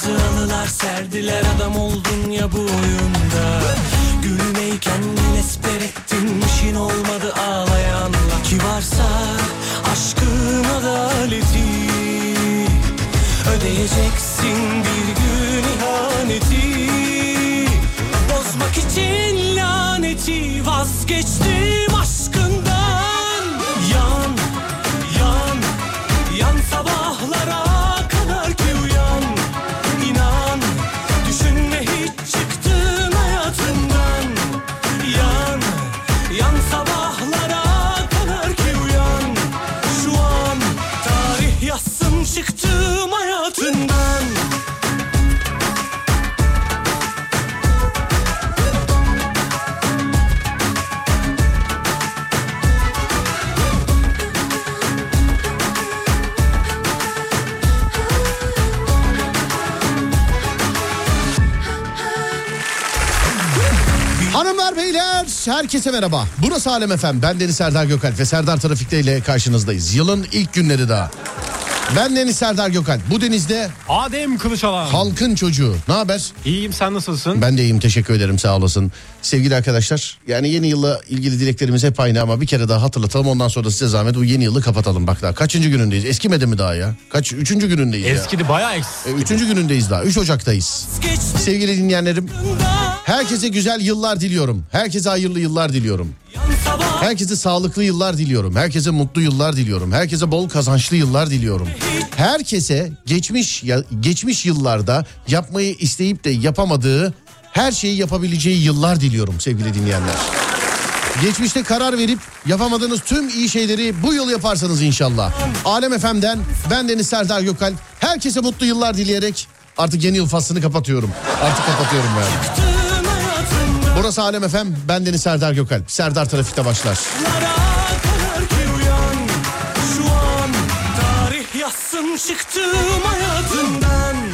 Kırmızı halılar serdiler adam oldun ya bu oyunda. Gülmeyken esper ettin işin olmadı ağlayanla Ki varsa aşkın adaleti Ödeyeceksin bir herkese merhaba. Burası Alem Efem. Ben Deniz Serdar Gökalp ve Serdar Trafik'te ile karşınızdayız. Yılın ilk günleri daha. Ben Deniz Serdar Gökalp. Bu denizde Adem Kılıçalan. halkın çocuğu. Ne haber? İyiyim sen nasılsın? Ben de iyiyim teşekkür ederim sağ olasın. Sevgili arkadaşlar yani yeni yılla ilgili dileklerimiz hep aynı ama bir kere daha hatırlatalım ondan sonra size zahmet bu yeni yılı kapatalım bak daha. Kaçıncı günündeyiz? Eskimedi mi daha ya? Kaç? Üçüncü günündeyiz ya. Eskidi bayağı eks. E, üçüncü günündeyiz daha. 3 Ocak'tayız. Sevgili dinleyenlerim herkese güzel yıllar diliyorum. Herkese hayırlı yıllar diliyorum. Herkese sağlıklı yıllar diliyorum. Herkese mutlu yıllar diliyorum. Herkese bol kazançlı yıllar diliyorum. Herkese geçmiş geçmiş yıllarda yapmayı isteyip de yapamadığı her şeyi yapabileceği yıllar diliyorum sevgili dinleyenler. Geçmişte karar verip yapamadığınız tüm iyi şeyleri bu yıl yaparsanız inşallah. Alem FM'den ben Deniz Serdar Gökalp. Herkese mutlu yıllar dileyerek artık yeni yıl faslını kapatıyorum. Artık kapatıyorum yani. Burası Alem FM, ben Deniz Serdar Gökalp. Serdar Trafik'te başlar. Uyan an çıktım hayatından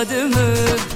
koymadı mı?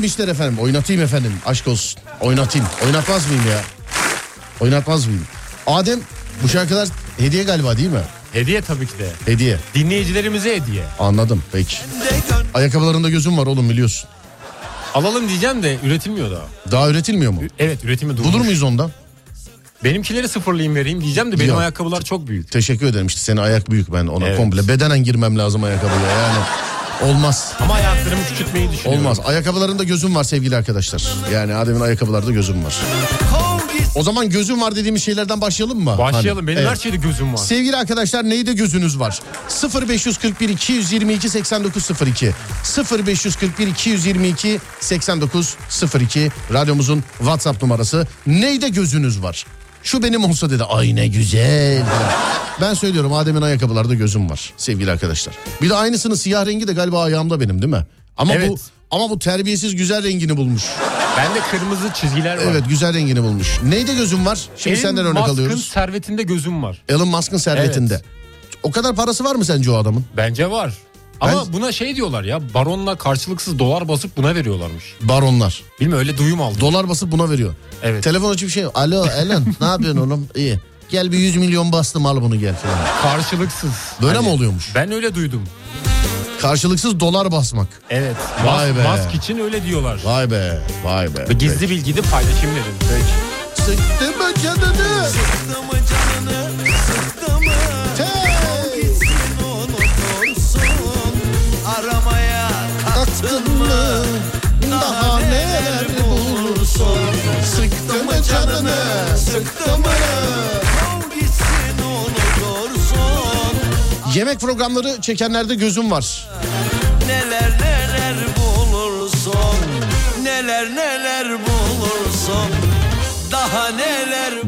Serdar demişler efendim. Oynatayım efendim aşk olsun. Oynatayım. Oynatmaz mıyım ya? Oynatmaz mıyım? Adem bu şarkılar hediye galiba değil mi? Hediye tabii ki de. Hediye. Dinleyicilerimize hediye. Anladım peki. Ayakkabılarında gözüm var oğlum biliyorsun. Alalım diyeceğim de üretilmiyor daha. Daha üretilmiyor mu? Evet üretimi durmuş. Bulur muyuz ondan? Benimkileri sıfırlayayım vereyim diyeceğim de benim Yok. ayakkabılar çok büyük. Teşekkür ederim işte senin ayak büyük ben ona Evet. komple bedenen girmem lazım ayakkabıya yani. Olmaz. Ama ayaklarımı küçültmeyi düşünüyorum. Olmaz. Ayakkabılarında gözüm var sevgili arkadaşlar. Yani Adem'in ayakkabılarda gözüm var. O zaman gözüm var dediğimiz şeylerden başlayalım mı? Başlayalım. Hani, Benim evet. her şeyde gözüm var. Sevgili arkadaşlar neyde gözünüz var? 0541 222 8902 0541 222 8902 radyomuzun WhatsApp numarası. Neyde gözünüz var? Şu benim olsa dedi. Ay ne güzel. Ben söylüyorum Adem'in ayakkabılarda gözüm var sevgili arkadaşlar. Bir de aynısının siyah rengi de galiba ayağımda benim değil mi? Ama bu Evet. ama bu terbiyesiz güzel rengini bulmuş. Bende kırmızı çizgiler var. Evet güzel rengini bulmuş. Neyde gözüm var? Şimdi Elon senden örnek Musk'ın alıyoruz. servetinde gözüm var. Elon Musk'ın servetinde. Evet. O kadar parası var mı sence o adamın? Bence var. Ama Ben- buna şey diyorlar ya baronla karşılıksız dolar basıp buna veriyorlarmış. Baronlar. Bilmiyorum öyle duyum aldım. Dolar basıp buna veriyor. Evet. Telefon açıp şey alo Elon ne yapıyorsun oğlum? İyi. Gel bir 100 milyon bastım al bunu gel falan. Karşılıksız. Böyle Hani mi oluyormuş? Ben öyle duydum. Karşılıksız dolar basmak. Evet. Vay Mas- be. Mask için öyle diyorlar. Vay be vay be. Gizli bilgi de paylaşayım dedim. Peki. Sıktı mı canını? Sıktı mı canını canını? Sıktı mı? Yemek programları çekenlerde gözüm var. Neler neler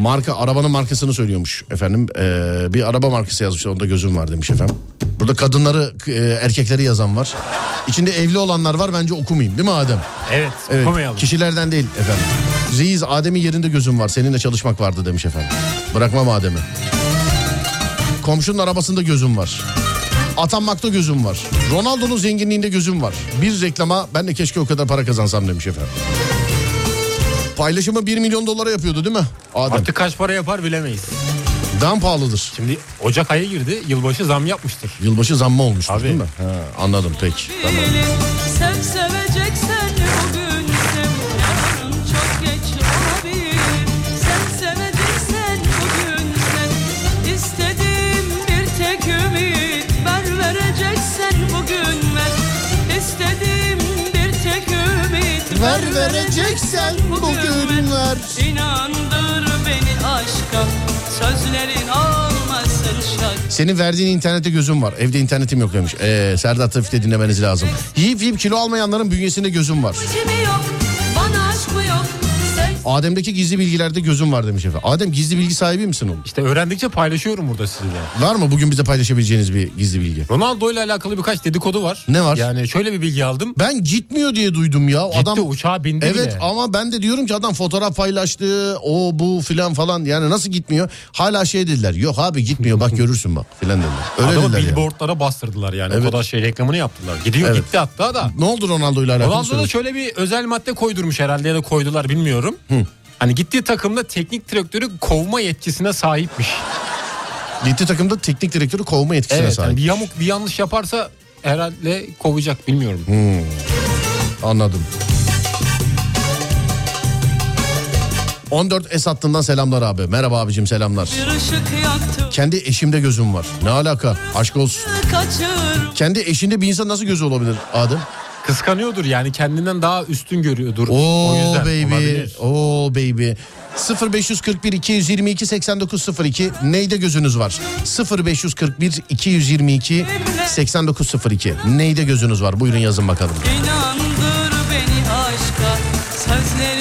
Marka arabanın markasını söylüyormuş efendim. Ee, bir araba markası yazmış onda gözüm var demiş efendim. Burada kadınları e, erkekleri yazan var. İçinde evli olanlar var bence okumayayım değil mi Adem? Evet. Evet Okumayalım. kişilerden değil efendim. Reis Adem'in yerinde gözüm var seninle çalışmak vardı demiş efendim. Bırakmam Adem'i. Komşunun arabasında gözüm var. Atanmakta gözüm var. Ronaldo'nun zenginliğinde gözüm var. Bir reklama ben de keşke o kadar para kazansam demiş efendim. Paylaşımı 1 milyon dolara yapıyordu değil mi Adem? Artık kaç para yapar bilemeyiz. Daha pahalıdır? Şimdi Ocak ayı girdi. Yılbaşı zam yapmıştır. Yılbaşı zammı olmuştur Tabii. değil mi? Ha, anladım peki. Tamam. Sen Ver vereceksen bugün ver. İnandır beni aşka Sözlerin olmasın şaka Senin verdiğin internete gözüm var. Evde internetim yok demiş. Ee, Serdar Trafik'te dinlemeniz lazım. Yiyip yiyip kilo almayanların bünyesinde gözüm var. Kimi yok Adem'deki gizli bilgilerde gözüm var demiş efendim. Adem gizli bilgi sahibi misin oğlum? İşte öğrendikçe paylaşıyorum burada sizinle. Var mı bugün bize paylaşabileceğiniz bir gizli bilgi? Ronaldo ile alakalı birkaç dedikodu var. Ne var? Yani şöyle bir bilgi aldım. Ben gitmiyor diye duydum ya. Gitti adam uçağa bindi Evet bile. ama ben de diyorum ki adam fotoğraf paylaştı. O bu filan falan. Yani nasıl gitmiyor? Hala şey dediler. Yok abi gitmiyor bak görürsün bak filan dediler. Öyle Adamı dediler billboardlara bastırdılar yani. Evet. O kadar şey reklamını yaptılar. Gidiyor Evet. gitti hatta da. Ne oldu Ronaldo ile alakalı? Ronaldo da şöyle bir özel madde koydurmuş herhalde ya da koydular bilmiyorum. Hani gittiği takımda teknik direktörü kovma yetkisine sahipmiş. Gitti takımda teknik direktörü kovma yetkisine Evet. sahip. hani bir yamuk bir yanlış yaparsa herhalde kovacak bilmiyorum. Anladım. 14 Es hattından selamlar abi. Merhaba abicim selamlar. Kendi eşimde gözüm var. Ne alaka? Aşk olsun. kaçır Kendi eşinde bir insan nasıl gözü olabilir Adem? Kıskanıyordur yani kendinden daha üstün görüyordur. o Oo yüzden baby. olabilir. Oo baby. 0541 222 8902 neyde gözünüz var? 0541 222 8902 neyde gözünüz var? Buyurun yazın bakalım. İnandır beni aşka Sözlerin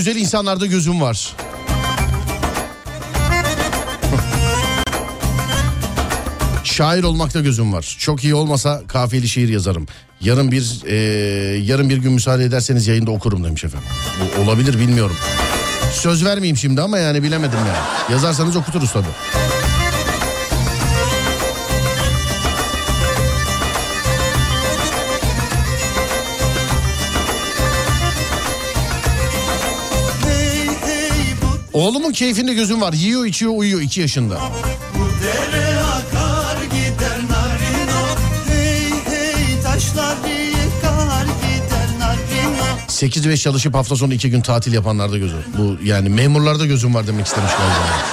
güzel insanlarda gözüm var. Şair olmakta gözüm var. Çok iyi olmasa kafiyeli şiir yazarım. Yarın bir e, yarın bir gün müsaade ederseniz yayında okurum demiş efendim. Bu olabilir bilmiyorum. Söz vermeyeyim şimdi ama yani bilemedim yani. Yazarsanız okuturuz tabii. Oğlumun keyfinde gözüm var. Yiyor içiyor uyuyor 2 yaşında. dere akar gider narino Hey hey taşlar yıkar gider narino 8-5 çalışıp hafta sonu 2 gün tatil yapanlarda gözüm. Bu yani memurlarda gözüm var demek istemiş galiba.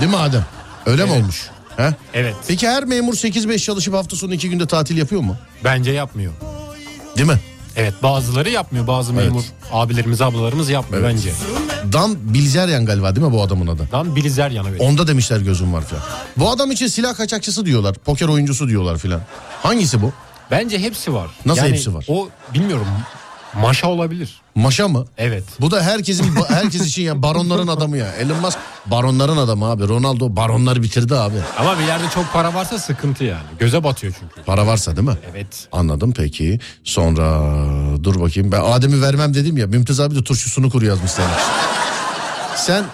Değil mi Adem? Öyle mi olmuş? He? Evet. Peki her memur 8-5 çalışıp hafta sonu 2 günde tatil yapıyor mu? Bence yapmıyor. Değil mi? Evet bazıları yapmıyor. Bazı memur abilerimiz ablalarımız yapmıyor bence. Dan Bilzeryan galiba değil mi bu adamın adı? Dan Bilizer yana evet. Onda demişler gözüm var falan. Bu adam için silah kaçakçısı diyorlar. Poker oyuncusu diyorlar filan. Hangisi bu? Bence hepsi var. Nasıl hepsi var? O bilmiyorum. Maşa olabilir. Maşa mı? Evet. Bu da herkesin herkes için ya baronların adamı ya. Elon Musk baronların adamı abi. Ronaldo baronları bitirdi abi. Ama bir yerde çok para varsa sıkıntı yani. Göze batıyor çünkü. Para varsa değil mi? Evet. Anladım peki. Sonra dur bakayım. Ben Adem'i vermem dedim ya. Mümtaz abi de turşusunu kuru yazmış için. Sen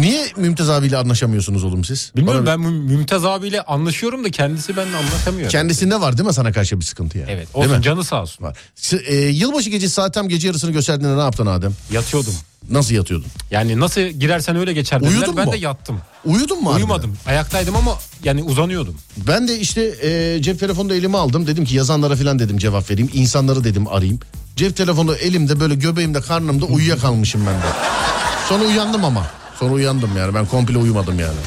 niye Mümtaz abiyle anlaşamıyorsunuz oğlum siz? Bilmiyorum Bana- ben Mü- Mümtaz abiyle anlaşıyorum da kendisi benimle anlaşamıyor. Kendisinde var değil mi sana karşı bir sıkıntı yani? Evet. Değil Olsun mi? canı sağ olsun. Var. E, yılbaşı gecesi saat tam gece yarısını gösterdiğinde ne yaptın Adem? Yatıyordum. Nasıl yatıyordun? Yani nasıl girersen öyle geçer dediler. Uyudun ben mu? de yattım. Uyudun mu? harbiden? Uyumadım. Ayaktaydım ama yani uzanıyordum. Ben de işte e, cep telefonu da elime aldım. Dedim ki yazanlara falan dedim cevap vereyim. İnsanları dedim arayayım. Cep telefonu elimde böyle göbeğimde karnımda uyuyakalmışım ben de. Sonra uyandım ama. Sonra uyandım yani ben komple uyumadım yani.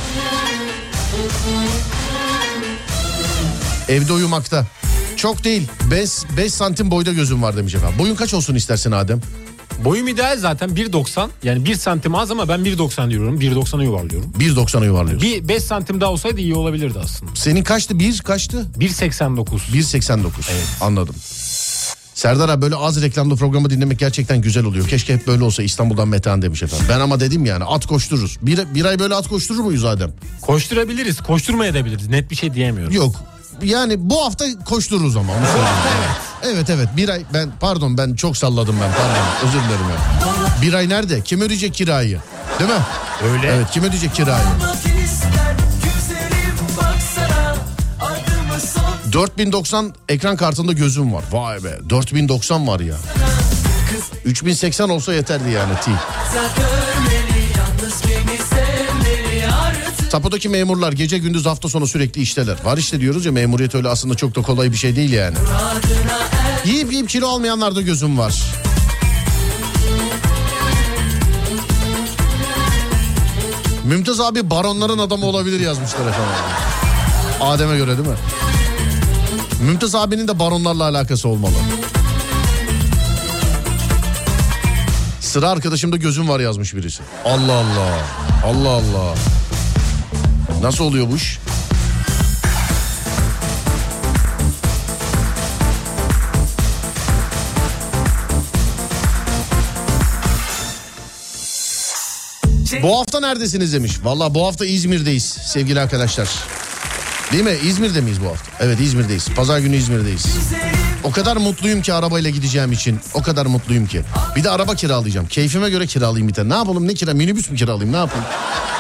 Evde uyumakta. Çok değil 5, 5 santim boyda gözüm var demiş efendim. Boyun kaç olsun istersin Adem? Boyum ideal zaten 1.90. Yani 1 santim az ama ben 1.90 diyorum. 1.90'a yuvarlıyorum. 1.90'a yuvarlıyorsun. Bir 5 santim daha olsaydı iyi olabilirdi aslında. Senin kaçtı? 1 kaçtı? 1.89. 1.89. Anladım. Serdar abi böyle az reklamlı programı dinlemek gerçekten güzel oluyor. Keşke hep böyle olsa İstanbul'dan Metehan demiş efendim. Ben ama dedim yani at koştururuz. Bir, bir ay böyle at koşturur muyuz Adem? Koşturabiliriz, koşturmaya da biliriz. Net bir şey diyemiyorum. Yok. Yani bu hafta koştururuz ama onu. Evet evet bir ay ben pardon ben çok salladım ben pardon özür dilerim ya. Bir ay nerede? Kim ödeyecek kirayı? Değil mi? Öyle. Evet kim ödeyecek kirayı? 4090 ekran kartında gözüm var. Vay be 4090 var ya. 3080 olsa yeterdi yani T. Tapudaki memurlar gece gündüz hafta sonu sürekli işteler. Var işte diyoruz ya memuriyet öyle aslında çok da kolay bir şey değil yani. Yiyip yiyip kilo almayanlarda gözüm var. Mümtaz abi baronların adamı olabilir yazmışlar efendim. Adem'e göre değil mi? Mümtaz abinin de baronlarla alakası olmalı. Sıra arkadaşımda gözüm var yazmış birisi. Allah Allah. Allah Allah. Nasıl oluyor bu iş? Bu hafta neredesiniz demiş. Valla bu hafta İzmir'deyiz sevgili arkadaşlar. Değil mi? İzmir'de miyiz bu hafta? Evet İzmir'deyiz. Pazar günü İzmir'deyiz. O kadar mutluyum ki arabayla gideceğim için. O kadar mutluyum ki. Bir de araba kiralayacağım. Keyfime göre kiralayayım bir tane. Ne yapalım ne kira? Minibüs mü kiralayayım ne yapayım?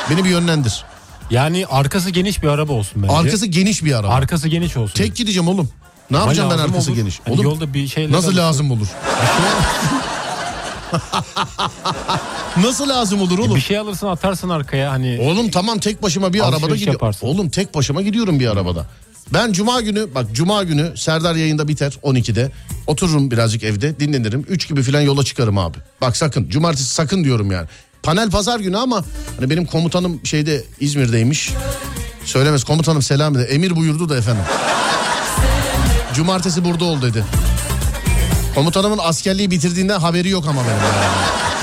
Beni bir yönlendir. Yani arkası geniş bir araba olsun bence. Arkası geniş bir araba. Arkası geniş olsun. Tek gideceğim oğlum. Ne Ama yapacağım ben arkası olur. geniş? Hani Oğlum yolda bir şeyler nasıl alırsın. lazım olur? nasıl lazım olur oğlum? Bir şey alırsın atarsın arkaya hani. Oğlum tamam tek başıma bir Alışveriş arabada gidiyorum. yaparsın. Oğlum tek başıma gidiyorum bir arabada. Ben cuma günü bak cuma günü Serdar yayında biter 12'de. Otururum birazcık evde dinlenirim. 3 gibi falan yola çıkarım abi. Bak sakın cumartesi sakın diyorum yani. Panel pazar günü ama hani benim komutanım şeyde İzmir'deymiş. Söylemez komutanım selam dedi. Emir buyurdu da efendim. Cumartesi burada ol dedi. Komutanımın askerliği bitirdiğinden haberi yok ama benim. yani.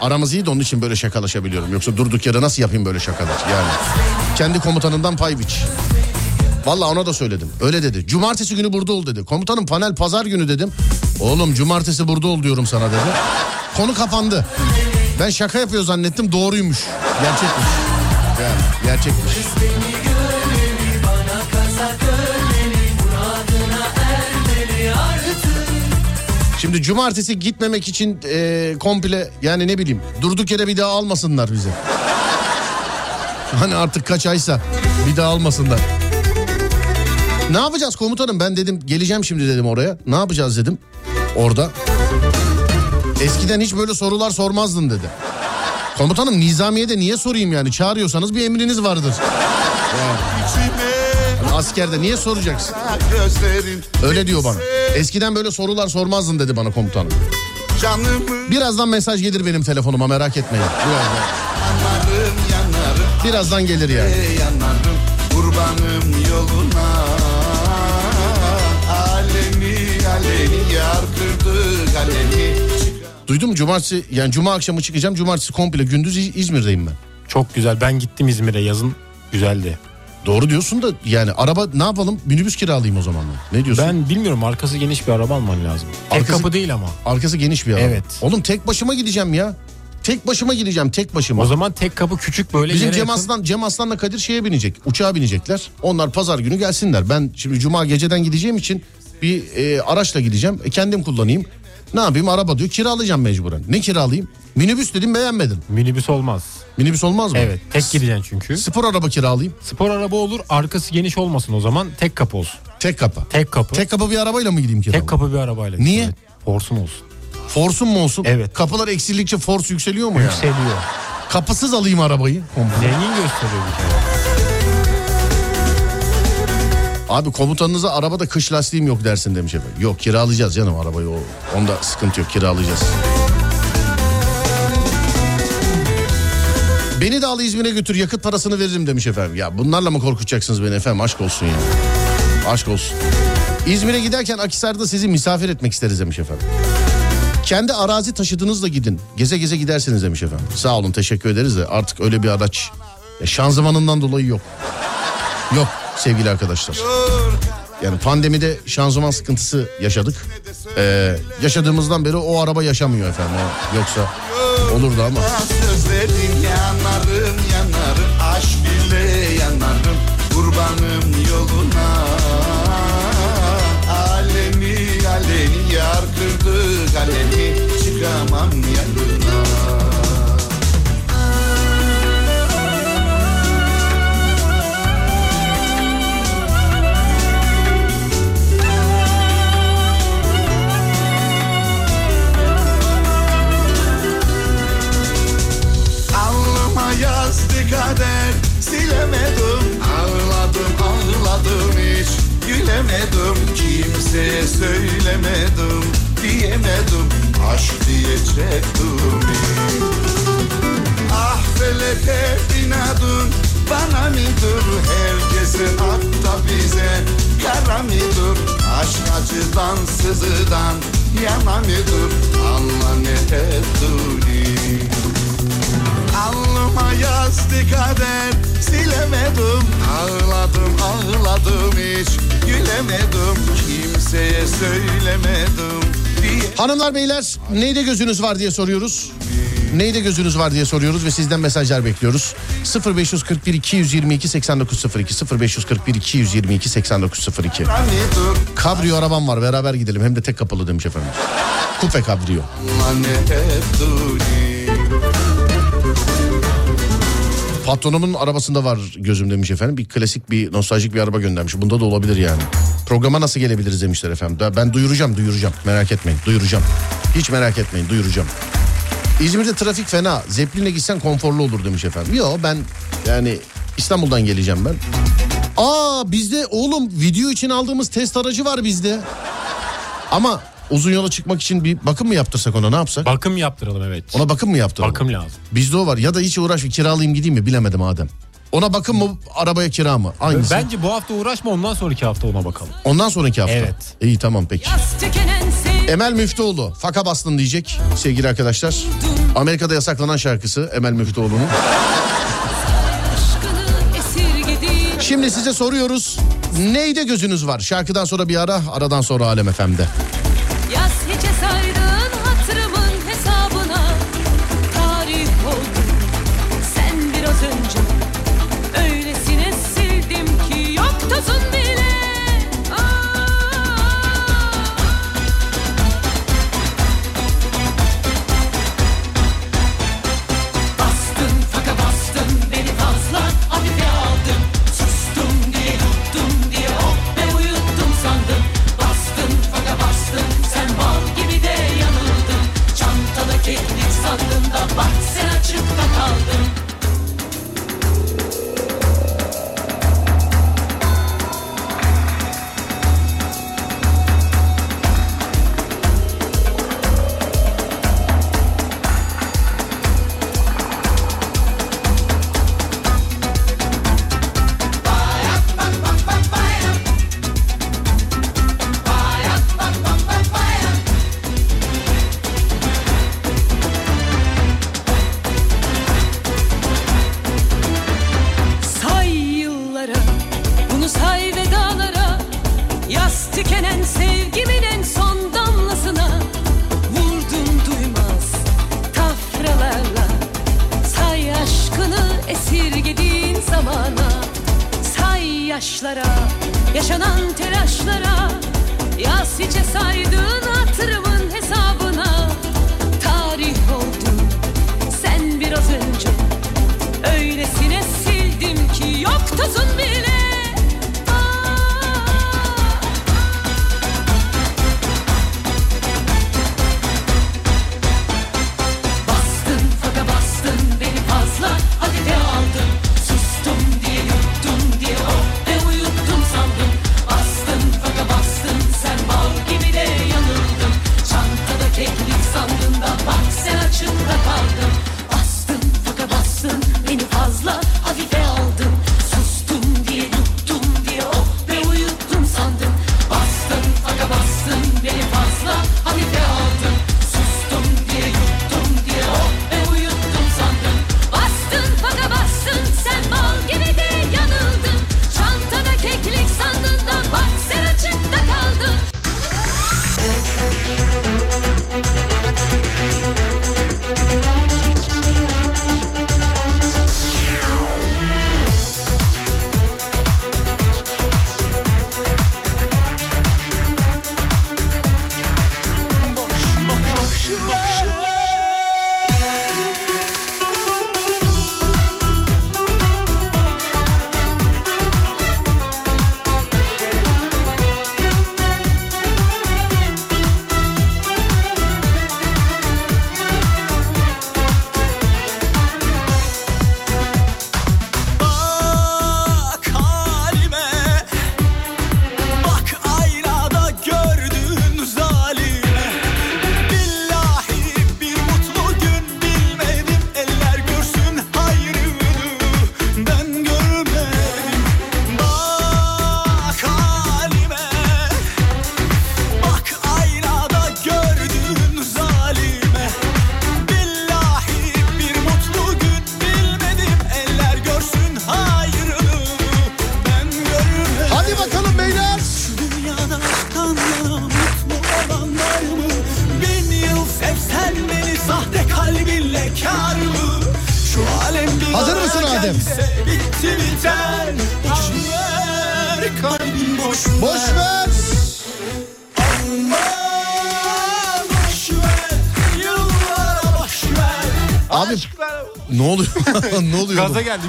Aramız iyi de onun için böyle şakalaşabiliyorum. Yoksa durduk yere nasıl yapayım böyle şakalar yani. Kendi komutanından pay biç. Valla ona da söyledim. Öyle dedi. Cumartesi günü burada ol dedi. Komutanım panel pazar günü dedim. Oğlum cumartesi burada ol diyorum sana dedi. Konu kapandı. Ben şaka yapıyor zannettim doğruymuş. Gerçekmiş. Yani gerçekmiş. Şimdi cumartesi gitmemek için e, komple yani ne bileyim durduk yere bir daha almasınlar bizi. Hani artık kaç aysa bir daha almasınlar. Ne yapacağız komutanım ben dedim geleceğim şimdi dedim oraya. Ne yapacağız dedim orada. Eskiden hiç böyle sorular sormazdın dedi. Komutanım nizamiyede niye sorayım yani çağırıyorsanız bir emriniz vardır. Yani askerde niye soracaksın? Öyle diyor bana. Eskiden böyle sorular sormazdın dedi bana komutanım. Birazdan mesaj gelir benim telefonuma merak etmeyin. Birazdan, birazdan gelir yani. yanarım Kurbanım yoluna Alemi alemi yar Duydum cumartesi yani cuma akşamı çıkacağım. Cumartesi komple gündüz İz- İzmir'deyim ben. Çok güzel. Ben gittim İzmir'e yazın. Güzeldi. Doğru diyorsun da yani araba ne yapalım? Minibüs kiralayayım o zaman. Ne diyorsun? Ben bilmiyorum arkası geniş bir araba alman lazım. Tek Arkası- kapı değil ama. Arkası geniş bir araba. Evet. Oğlum tek başıma gideceğim ya. Tek başıma gideceğim tek başıma. O zaman tek kapı küçük böyle Bizim Cem yakın. Aslan, Cem Aslan'la Kadir şeye binecek. Uçağa binecekler. Onlar pazar günü gelsinler. Ben şimdi cuma geceden gideceğim için bir e, araçla gideceğim. E, kendim kullanayım. Ne yapayım araba diyor kiralayacağım mecburen. Ne kiralayayım? Minibüs dedim beğenmedim. Minibüs olmaz. Minibüs olmaz mı? Evet tek gideceksin çünkü. Spor araba kiralayayım. Spor araba olur arkası geniş olmasın o zaman tek kapı olsun. Tek kapı. Tek kapı. Tek, Tek kapı bir arabayla mı gideyim kiralamaya? kapı bir arabayla. Niye? Evet, Forsun olsun. Force'un mu olsun? Evet. Kapılar eksildikçe force yükseliyor mu ya? Yükseliyor. Kapısız alayım arabayı. Zengin gösteriyor bir kere. Abi komutanınıza arabada kış lastiğim yok dersin demiş efendim. Yok kiralayacağız canım arabayı. Onda sıkıntı yok kiralayacağız. Beni de al İzmir'e götür yakıt parasını veririm demiş efendim. Ya bunlarla mı korkutacaksınız beni efendim aşk olsun ya. Aşk olsun. İzmir'e giderken Akisar'da sizi misafir etmek isteriz demiş efendim. Kendi arazi taşıdığınızla gidin. Geze geze gidersiniz demiş efendim. Sağ olun teşekkür ederiz de artık öyle bir araç e, şanzımanından dolayı yok. Yok sevgili arkadaşlar. Yani pandemide şanzıman sıkıntısı yaşadık. Ee, yaşadığımızdan beri o araba yaşamıyor efendim. Yoksa olurdu ama. Gülemedim Kimseye söylemedim Diyemedim Aşk diye çektim. Ah feleke inadın Bana mıdır herkesin hatta bize? Kara mıdır Aşk acıdan sızıdan Yana mıdır? Anla ne ettiğini Alnıma yazdı kader Silemedim Ağladım ağladım hiç Gülemedim Kimseye söylemedim diye Hanımlar beyler neyde gözünüz var diye soruyoruz. Neyde gözünüz var diye soruyoruz ve sizden mesajlar bekliyoruz. 0541 222 8902 0541 222 8902 Kara mıdır Kabrio arabam var beraber gidelim hem de tek kapılı demiş efendim. Kupe kabrio. Patronumun arabasında var gözüm demiş efendim. Bir klasik bir nostaljik bir araba göndermiş. Bunda da olabilir yani. Programa nasıl gelebiliriz demişler efendim. Ben duyuracağım duyuracağım merak etmeyin duyuracağım. Hiç merak etmeyin duyuracağım. İzmir'de trafik fena. Zeppelin'e gitsen konforlu olur demiş efendim. Yo ben yani İstanbul'dan geleceğim ben. Aa bizde oğlum video için aldığımız test aracı var bizde. Ama uzun yola çıkmak için bir bakım mı yaptırsak ona ne yapsak? Bakım yaptıralım evet. Ona bakım mı yaptıralım? Bakım lazım. Bizde o var ya da hiç uğraş bir kiralayayım gideyim mi bilemedim Adem. Ona bakım mı arabaya kira mı? Hangisi? Bence bu hafta uğraşma ondan sonraki hafta ona bakalım. Ondan sonraki hafta. Evet. İyi tamam peki. Emel Müftüoğlu faka bastın diyecek sevgili arkadaşlar. Amerika'da yasaklanan şarkısı Emel Müftüoğlu'nun. Şimdi size soruyoruz. Neyde gözünüz var? Şarkıdan sonra bir ara, aradan sonra Alem FM'de.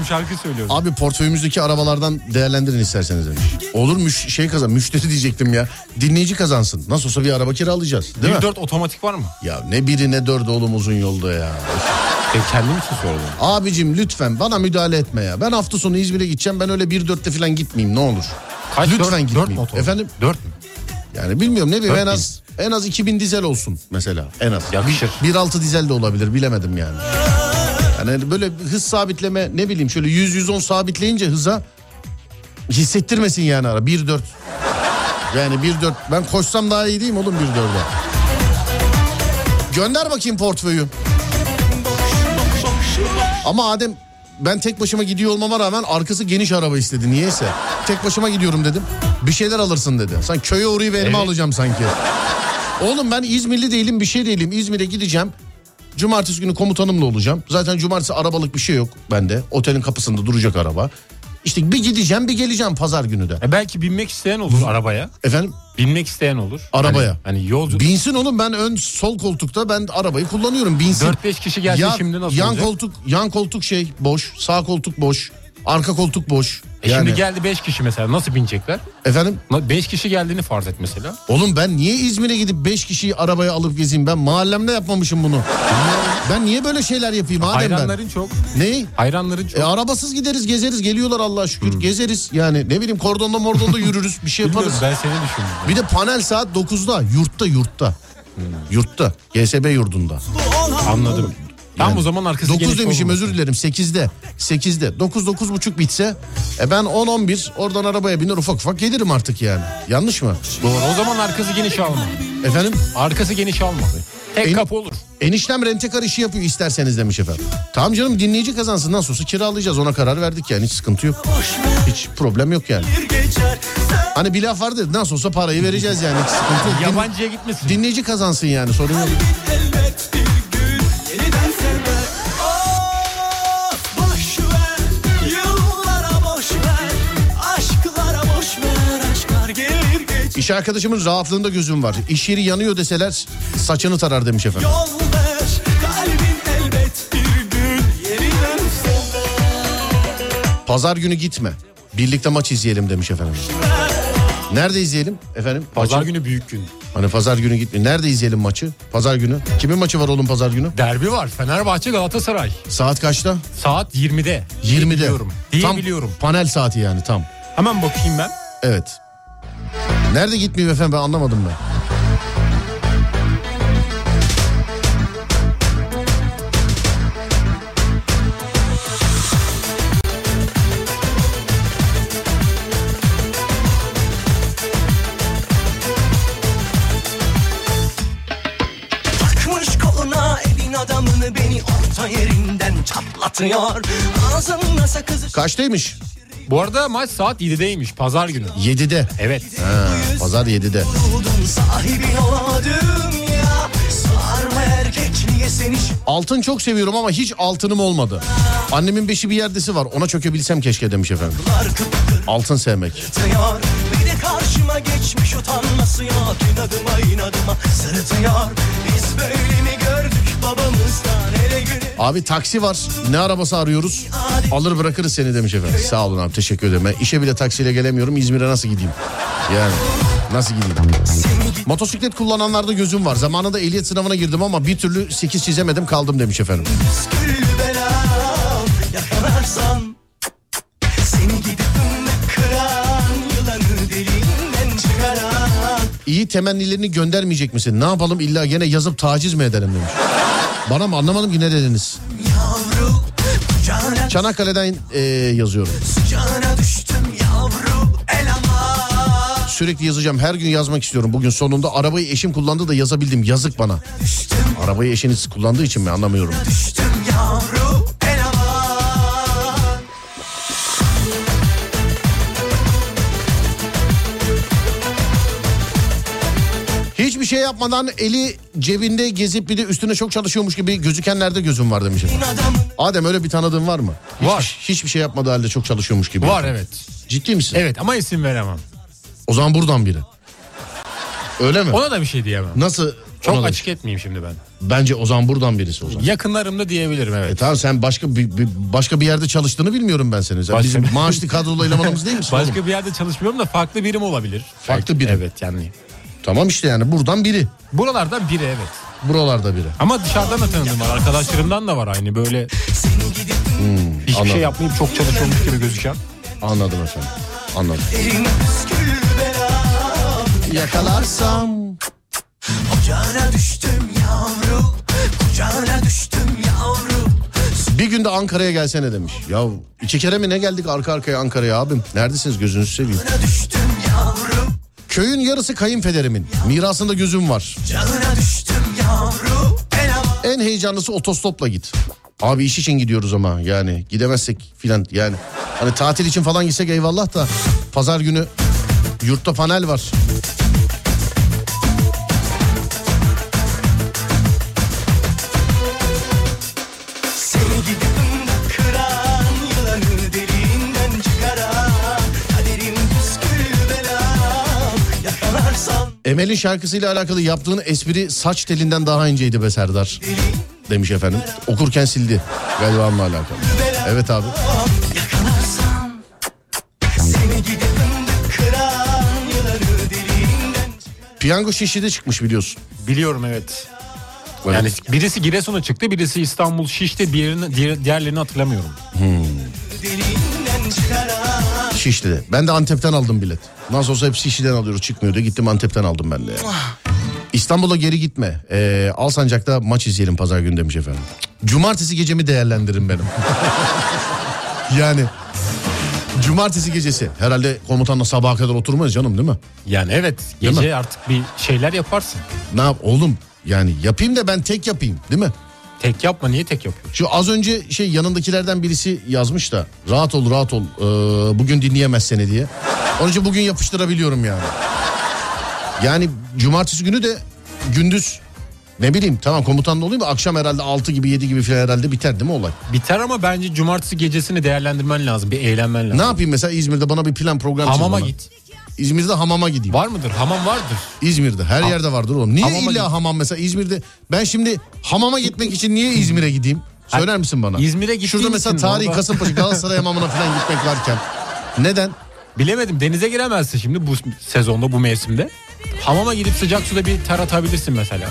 Geldim şarkı söylüyorum. Abi portföyümüzdeki arabalardan değerlendirin isterseniz demiş. Olur müş şey kazan müşteri diyecektim ya. Dinleyici kazansın. Nasıl olsa bir araba kiralayacağız. Değil mi? 1.4 otomatik var mı? Ya ne biri ne dördü oğlum uzun yolda ya. E, kendim için sordum. Abicim lütfen bana müdahale etme ya. Ben hafta sonu İzmir'e gideceğim. Ben öyle 1.4'te falan gitmeyeyim ne olur. Kaç? lütfen Dört- dört gitmeyeyim. motor. Efendim? 4 mü? Yani bilmiyorum ne bileyim en az en az 2000 dizel olsun mesela en az. Yakışır. 1.6 dizel de olabilir bilemedim yani. Yani böyle hız sabitleme ne bileyim şöyle 100-110 sabitleyince hıza hissettirmesin yani ara 1.4. Yani 1.4 ben koşsam daha iyi değil mi oğlum 1.4'e? Gönder bakayım portföyü. Ama Adem ben tek başıma gidiyor olmama rağmen arkası geniş araba istedi niyeyse. Tek başıma gidiyorum dedim. Bir şeyler alırsın dedi. Sen köye uğrayıp elime Evet. alacağım sanki. Oğlum ben İzmirli değilim bir şey değilim. İzmir'e gideceğim. Cumartesi günü komutanımla olacağım. Zaten cumartesi arabalık bir şey yok bende. Otelin kapısında duracak araba. İşte bir gideceğim bir geleceğim pazar günü de. E belki binmek isteyen olur arabaya. Efendim Binmek isteyen olur. Arabaya. Hani, hani yolcu binsin oğlum ben ön sol koltukta ben arabayı kullanıyorum binsin. 4-5 kişi gelse Ya- şimdi nasıl yan olacak? koltuk yan koltuk şey boş sağ koltuk boş arka koltuk boş. E yani, Şimdi geldi 5 kişi mesela nasıl binecekler? efendim 5 kişi geldiğini farz et mesela. oğlum ben niye İzmir'e gidip 5 kişiyi arabaya alıp gezeyim ben mahallemde yapmamışım bunu. ben niye böyle şeyler yapayım madem ben. Hayranların çok. Ne? Hayranların çok. E, arabasız gideriz gezeriz geliyorlar Allah'a şükür gezeriz yani ne bileyim kordonda mordonda yürürüz bir şey Bilmiyorum, yaparız. ben seni düşündüm. Bir de panel saat 9'da yurtta yurtta. Yurtta GSB yurdunda. Anladım. Tam o zaman arkası 9 geniş demişim özür dilerim 8'de. 8'de. 9 9 buçuk bitse e ben 10 11 oradan arabaya biner ufak ufak gelirim artık yani. Yanlış mı? Doğru. O zaman arkası geniş alma. Efendim? Arkası geniş alma. Tek En- kapı olur. Eniştem rentekar işi yapıyor isterseniz demiş efendim. Tamam canım dinleyici kazansın nasıl olsa kiralayacağız ona karar verdik yani hiç sıkıntı yok. Hiç problem yok yani. Hani bir laf vardı nasıl olsa parayı vereceğiz yani hiç sıkıntı yok. Yabancıya gitmesin. dinleyici kazansın yani sorun yok. İş arkadaşımın rahatlığında gözüm var. İş yeri yanıyor deseler saçını tarar demiş efendim. Yol ver Kalbin elbet bir gün yeniden sever Pazar günü gitme. Birlikte maç izleyelim demiş efendim. Nerede izleyelim efendim? Pazar Maçı? günü büyük gün. Hani pazar günü gitme. Nerede izleyelim maçı? Pazar günü. Kimin maçı var oğlum pazar günü? Derbi var. Fenerbahçe Galatasaray. Saat kaçta? Saat 20'de. 20'de. Biliyorum. Diye tam biliyorum. panel saati yani tam. Hemen bakayım ben. Evet. Nerede gitmeyeyim efendim ben anlamadım ben. Kaçtaymış? Bu arada maç saat 7'deymiş. Pazar günü. 7'de. Evet. Ha, pazar 7'de. buldum Sahibin olamadım ya Sarma erkekliğe seni Altın çok seviyorum ama hiç altınım olmadı. Annemin beşi bir yerdesi var. Ona çökebilsem keşke demiş efendim. Altın sevmek. karşıma geçmiş utanması yok İnadıma inadıma sırıtıyor Biz böyle mi gördük babamızdan Hele güne Abi taksi var. Ne arabası arıyoruz? Alır bırakırız seni demiş efendim. Sağ olun abi teşekkür ederim. Ben işe bile taksiyle gelemiyorum. İzmir'e nasıl gideyim? Yani nasıl gideyim? Motosiklet kullananlarda gözüm var. Zamanında ehliyet sınavına girdim ama bir türlü 8 çizemedim kaldım demiş efendim. İyi temennilerini göndermeyecek misin? Ne yapalım illa gene yazıp taciz mi edelim demiş. Bana mı anlamadım ki ne dediniz? Yavru Kucağına Çanakkale'den e, yazıyorum. düştüm yavru Sürekli yazacağım. Her gün yazmak istiyorum. Bugün sonunda arabayı eşim kullandı da yazabildim. Yazık bana. Düştüm Arabayı eşiniz kullandığı için mi anlamıyorum. düştüm şey yapmadan eli cebinde gezip bir de üstüne çok çalışıyormuş gibi gözükenlerde gözüm var demiş. efendim. adamın Adem öyle bir tanıdığın var mı? Hiç- Var. hiçbir şey yapmadığı halde çok çalışıyormuş gibi. Var evet. Ciddi misin? Evet ama isim veremem. O zaman buradan biri. Öyle mi? Ona da bir şey diyemem. Nasıl? Çok Ona da- açık etmeyeyim şimdi ben. Bence o zaman buradan birisi o zaman. Yakınlarımda diyebilirim E evet. tamam sen başka bir, bir- başka bir yerde çalıştığını bilmiyorum ben senin. Sen Başka bizim maaşlı kadrolu elemanımız değil misin? oğlum? Başka bir yerde çalışmıyorum da farklı birim olabilir. Farklı birim. Evet yani. Tamam işte yani buradan biri. Buralardan biri evet. Buralarda biri. Ama dışarıdan da tanıdığım var. Arkadaşlarımdan da var aynı böyle hiçbir anladım. şey yapmayıp çok çalışıyormuş gibi gözüken. Anladım efendim. Anladım. Yakalarsam. Kucağına düştüm yavru Kucağına düştüm yavru Bir günde Ankara'ya gelsene demiş. Ya iki kere mi ne geldik arka arkaya Ankara'ya abim? Neredesiniz gözünüzü seveyim. Düştüm yavru Köyün yarısı kayınpederimin. Mirasında gözüm var. Yavru En heyecanlısı otostopla git. Abi iş için gidiyoruz ama yani gidemezsek filan yani. Hani tatil için falan gitsek eyvallah da pazar günü yurtta panel var. Emel'in şarkısıyla alakalı yaptığın espri saç telinden daha inceydi be Serdar. Demiş efendim. Okurken sildi. Galiba onunla alakalı. Evet abi. Piyango şişide çıkmış biliyorsun. Biliyorum evet. Yani birisi Giresun'a çıktı, birisi İstanbul Şiş'te, diğerini, diğer, diğerlerini hatırlamıyorum. çıkaran Şişli'de. Ben de Antep'ten aldım bilet. Nasıl olsa hep Şişli'den alıyoruz çıkmıyor diye gittim Antep'ten aldım ben de. yani. İstanbul'a geri gitme. Ee, Alsancak'ta maç izleyelim pazar günü demiş efendim. Cumartesi gecemi değerlendirin benim. yani cumartesi gecesi. Herhalde komutanla sabaha kadar oturmayız canım değil mi? Yani evet, gece artık bir şeyler yaparsın. Ne yap oğlum? Yani yapayım da ben tek yapayım değil mi? Tek yapma, niye tek yapıyorsun? Şu az önce şey yanındakilerden birisi yazmış da rahat ol rahat ol ee, bugün dinleyemez seni diye. Onun için bugün yapıştırabiliyorum yani. Yani cumartesi günü de gündüz ne bileyim tamam komutanla olayım da akşam herhalde 6 gibi 7 gibi falan herhalde biter değil mi olay? Biter ama bence cumartesi gecesini değerlendirmen lazım, bir eğlenmen lazım. Ne yapayım mesela İzmir'de bana bir plan program çiz Hamama bana. git. İzmir'de hamama gideyim. Var mıdır? Hamam vardır. İzmir'de her yerde vardır oğlum. Niye Hamama illa git. hamam mesela İzmir'de ben şimdi hamama gitmek için niye İzmir'e gideyim? Söyler misin bana? İzmir'e gittiğin Şurada mesela için tarihi orada- Kasımpaşa Galatasaray hamamına falan gitmek varken. Neden? Bilemedim denize giremezsin şimdi bu sezonda bu mevsimde. Hamama gidip sıcak suda bir ter atabilirsin mesela.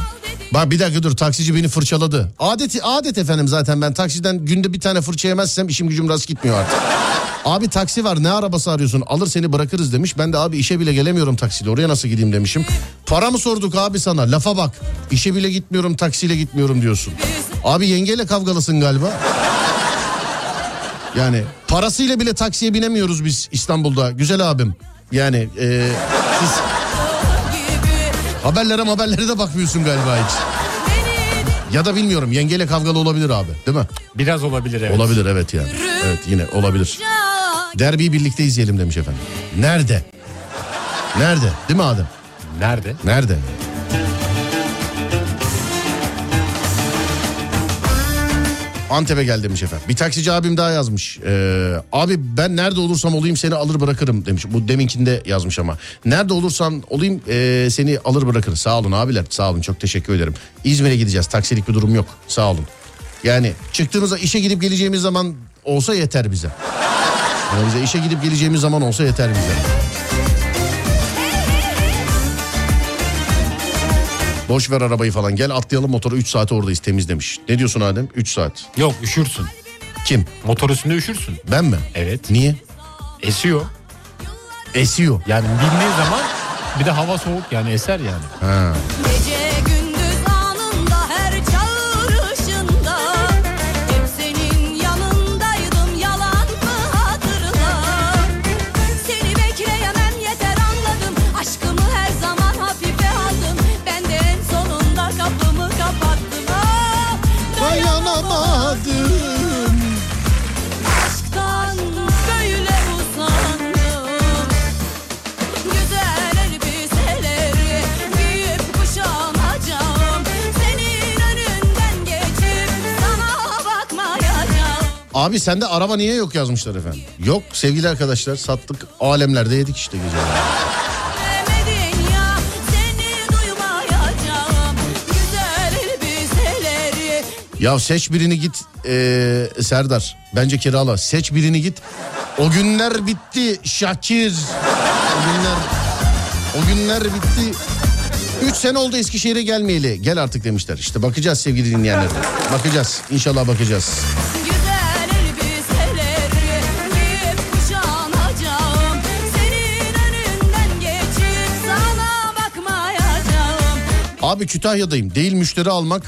Bak bir dakika dur taksici beni fırçaladı. Adeti adet efendim zaten ben taksiden günde bir tane fırça yemezsem işim gücüm rast gitmiyor artık. Abi taksi var ne arabası arıyorsun alır seni bırakırız demiş. Ben de abi işe bile gelemiyorum taksiyle oraya nasıl gideyim demişim. Para mı sorduk abi sana lafa bak. İşe bile gitmiyorum taksiyle gitmiyorum diyorsun. Abi yengeyle kavgalısın galiba. Yani parasıyla bile taksiye binemiyoruz biz İstanbul'da güzel abim. Yani e, siz haberlere haberlere de bakmıyorsun galiba hiç. Ya da bilmiyorum yengeyle kavgalı olabilir abi değil mi? Biraz olabilir evet. Olabilir evet yani. Evet yine olabilir. Derbiyi birlikte izleyelim demiş efendim. Nerede? Nerede? Değil mi Adem? Nerede? Nerede? Antep'e gel demiş efendim. Bir taksici abim daha yazmış. Ee, abi ben nerede olursam olayım seni alır bırakırım demiş. Bu deminkinde yazmış ama. Nerede olursan olayım e, seni alır bırakırım. Sağ olun abiler sağ olun çok teşekkür ederim. İzmir'e gideceğiz taksilik bir durum yok sağ olun. Yani çıktığımızda işe gidip geleceğimiz zaman olsa yeter bize. Yani bize işe gidip geleceğimiz zaman olsa yeter bize. Boş ver arabayı falan gel atlayalım motoru 3 saate oradayız temiz demiş. Ne diyorsun Adem? 3 saat. Yok üşürsün. Kim? Motor üstünde üşürsün. Ben mi? Evet. Niye? Esiyor. Esiyor. Yani bindiğin zaman bir de hava soğuk yani eser yani. Ha. Gece Abi sende araba niye yok yazmışlar efendim. Yok sevgili arkadaşlar sattık alemlerde yedik işte gece. Ya seç birini git ee, Serdar. Bence kirala. Seç birini git. O günler bitti Şakir. O günler o günler bitti. Üç sene oldu Eskişehir'e gelmeyeli. Gel artık demişler. İşte bakacağız sevgili dinleyenler. Bakacağız. İnşallah bakacağız. Abi Kütahya'dayım. Değil müşteri almak.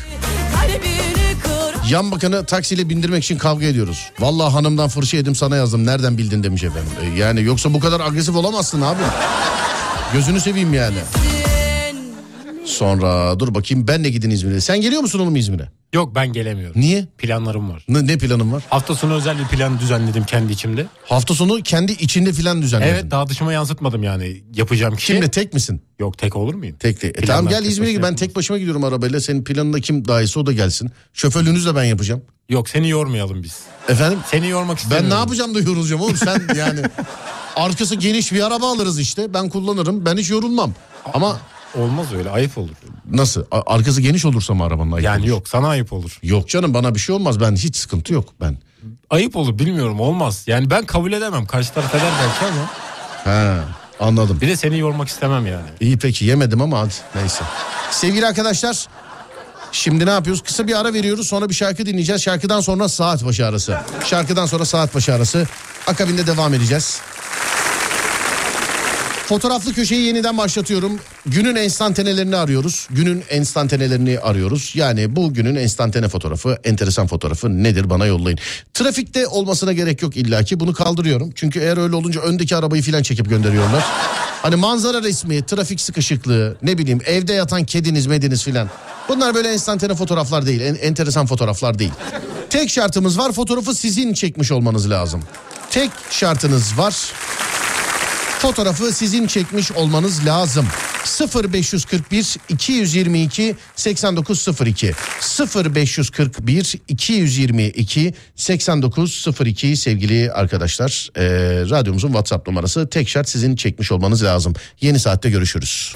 Yan bakanı taksiyle bindirmek için kavga ediyoruz. Vallahi hanımdan fırça yedim sana yazdım. Nereden bildin demiş efendim. E, Yani yoksa bu kadar agresif olamazsın abi. Gözünü seveyim yani. Sonra dur bakayım ben de gidin İzmir'e. Sen geliyor musun oğlum İzmir'e? Yok ben gelemiyorum. Niye? Planlarım var. Ne, ne planın var? Hafta sonu özel bir plan düzenledim kendi içimde. Hafta sonu kendi içinde filan düzenledin. Evet daha dışıma yansıtmadım yani yapacağım kişi. Kimle tek misin? Yok tek olur muyum? Tekli. E Planlar tamam gel tek İzmir'e git. Ben tek başıma gidiyorum arabayla. Senin planında kim dahilse o da gelsin. Şoförlüğünüzü de ben yapacağım. Yok seni yormayalım biz. Efendim? Seni yormak Ben istemiyorum. ne yapacağım da yorulacağım oğlum sen yani. Arkası geniş bir araba alırız işte. Ben kullanırım. Ben hiç yorulmam. Ama Olmaz öyle ayıp olur. nasıl? A- Arkası geniş olursa mı arabanın ayıp Yani olur? yok sana ayıp olur. Yok canım bana bir şey olmaz. Ben hiç sıkıntı yok ben. Ayıp olur bilmiyorum olmaz. Yani ben kabul edemem. Karşı taraf eder belki ama. He anladım. Bir de seni yormak istemem yani. İyi peki yemedim ama hadi neyse. Sevgili arkadaşlar şimdi ne yapıyoruz? Kısa bir ara veriyoruz sonra bir şarkı dinleyeceğiz. Şarkıdan sonra saat başı arası. Şarkıdan sonra saat başı arası. Akabinde devam edeceğiz. Fotoğraflı köşeyi yeniden başlatıyorum. Günün enstantanelerini arıyoruz. Günün enstantanelerini arıyoruz. Yani bu günün enstantane fotoğrafı, enteresan fotoğrafı nedir bana yollayın. Trafikte olmasına gerek yok illaki. Bunu kaldırıyorum. Çünkü eğer öyle olunca öndeki arabayı filan çekip gönderiyorlar. Hani manzara resmi, trafik sıkışıklığı, ne bileyim evde yatan kediniz, mediniz filan. Bunlar böyle enstantane fotoğraflar değil, en, enteresan fotoğraflar değil. Tek şartımız var, fotoğrafı sizin çekmiş olmanız lazım. Tek şartınız var. Fotoğrafı sizin çekmiş olmanız lazım. 0541 222 8902 0541 222 8902 sevgili arkadaşlar Ee, radyomuzun WhatsApp numarası tek şart sizin çekmiş olmanız lazım. Yeni saatte görüşürüz.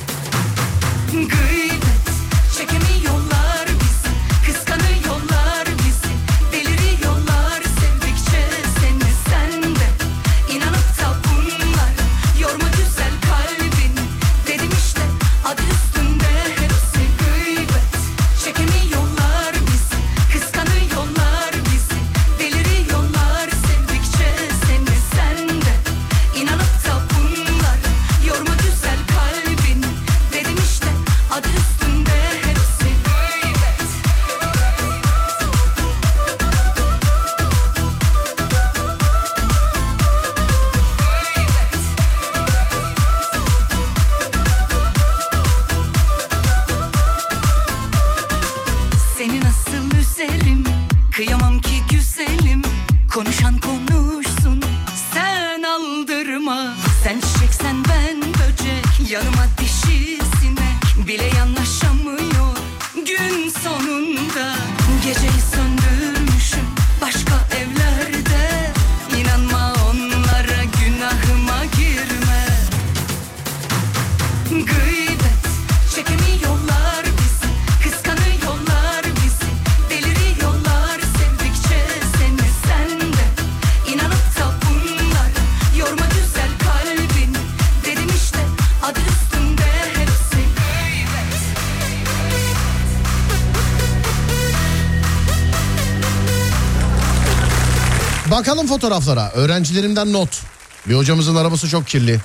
Fotoğraflara. Öğrencilerimden not. Bir hocamızın arabası çok kirli.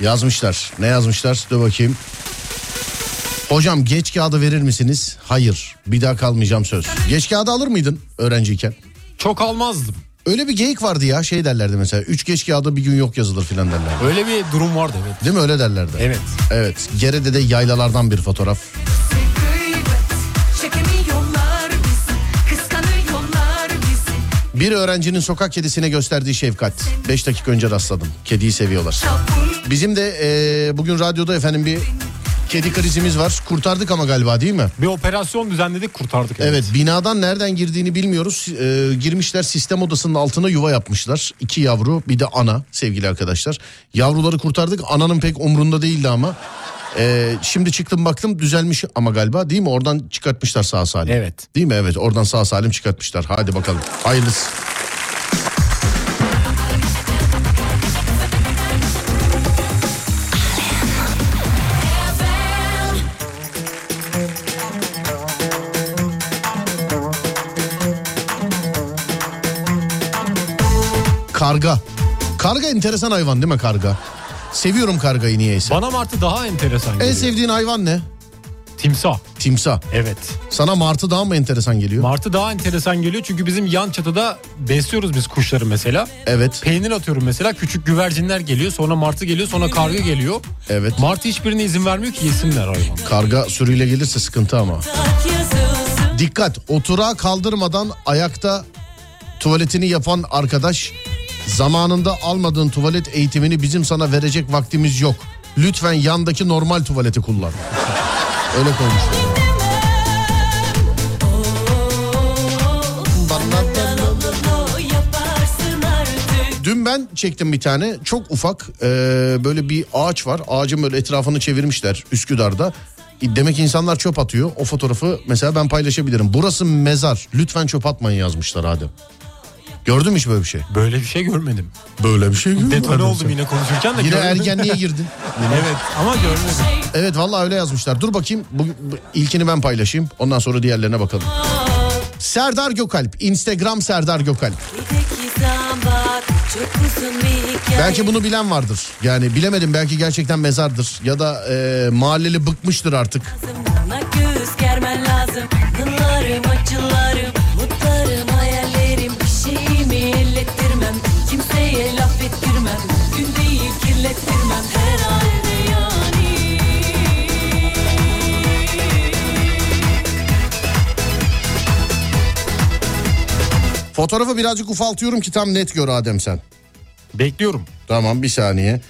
Yazmışlar. Ne yazmışlar? Dur bakayım. Hocam geç kağıdı verir misiniz? Hayır. Bir daha kalmayacağım söz. Geç kağıdı alır mıydın öğrenciyken? Çok almazdım. Öyle bir geyik vardı ya şey derlerdi mesela. Üç geç kağıdı bir gün yok yazılır filan derlerdi. Öyle bir durum vardı evet. Değil mi öyle derlerdi? Evet. Evet. Gerede'de yaylalardan bir fotoğraf. Bir öğrencinin sokak kedisine gösterdiği şefkat. Beş dakika önce rastladım. Kediyi seviyorlar. Bizim de eee, bugün radyoda efendim bir kedi krizimiz var. Kurtardık ama galiba değil mi? Bir operasyon düzenledik kurtardık. Evet binadan nereden girdiğini bilmiyoruz. Ee, girmişler sistem odasının altına yuva yapmışlar. İki yavru bir de ana sevgili arkadaşlar. Yavruları kurtardık ananın pek umrunda değildi ama. Ee, şimdi çıktım baktım düzelmiş ama galiba değil mi? Oradan çıkartmışlar sağ salim. Evet. Değil mi? Evet oradan sağ salim çıkartmışlar. Hadi bakalım hayırlısı. Karga. Karga enteresan hayvan değil mi karga? Seviyorum kargayı niyeyse. Bana martı daha enteresan En geliyor. sevdiğin hayvan ne? Timsah. Timsah. Evet. Sana martı daha mı enteresan geliyor? Martı daha enteresan geliyor çünkü bizim yan çatıda besliyoruz biz kuşları mesela. evet. Peynir atıyorum mesela küçük güvercinler geliyor sonra martı geliyor sonra karga geliyor. Evet. Martı hiçbirine izin vermiyor ki yesinler hayvan. Karga sürüyle gelirse sıkıntı ama. Dikkat oturağa kaldırmadan ayakta tuvaletini yapan arkadaş zamanında almadığın tuvalet eğitimini bizim sana verecek vaktimiz yok. Lütfen yandaki normal tuvaleti kullan. Öyle koymuşlar. Dün ben çektim bir tane çok ufak e, böyle bir ağaç var. Ağacın böyle etrafını çevirmişler Üsküdar'da. E, Demek ki insanlar çöp atıyor. O fotoğrafı mesela ben paylaşabilirim. Burası mezar. Lütfen çöp atmayın yazmışlar Adem. Gördün mü hiç böyle bir şey? Böyle bir şey görmedim. Böyle bir şey Detone oldum yine konuşurken de Yine görmedim. ergenliğe girdin. Evet ama görmedim. Evet vallahi öyle yazmışlar. Dur bakayım bu, bu- ilkini ben paylaşayım. Ondan sonra diğerlerine bakalım. Serdar Gökalp. Instagram Serdar Gökalp. Belki bunu bilen vardır. Yani bilemedim belki gerçekten mezardır. Ya da e, mahalleli bıkmıştır artık. Bana göz germen lazım Yıllarım acılarım Kimseye laf ettirmem Gün değil kirlettirmem Herhalde yani Fotoğrafı birazcık ufaltıyorum ki tam net gör Adem sen. Bekliyorum. Tamam bir saniye.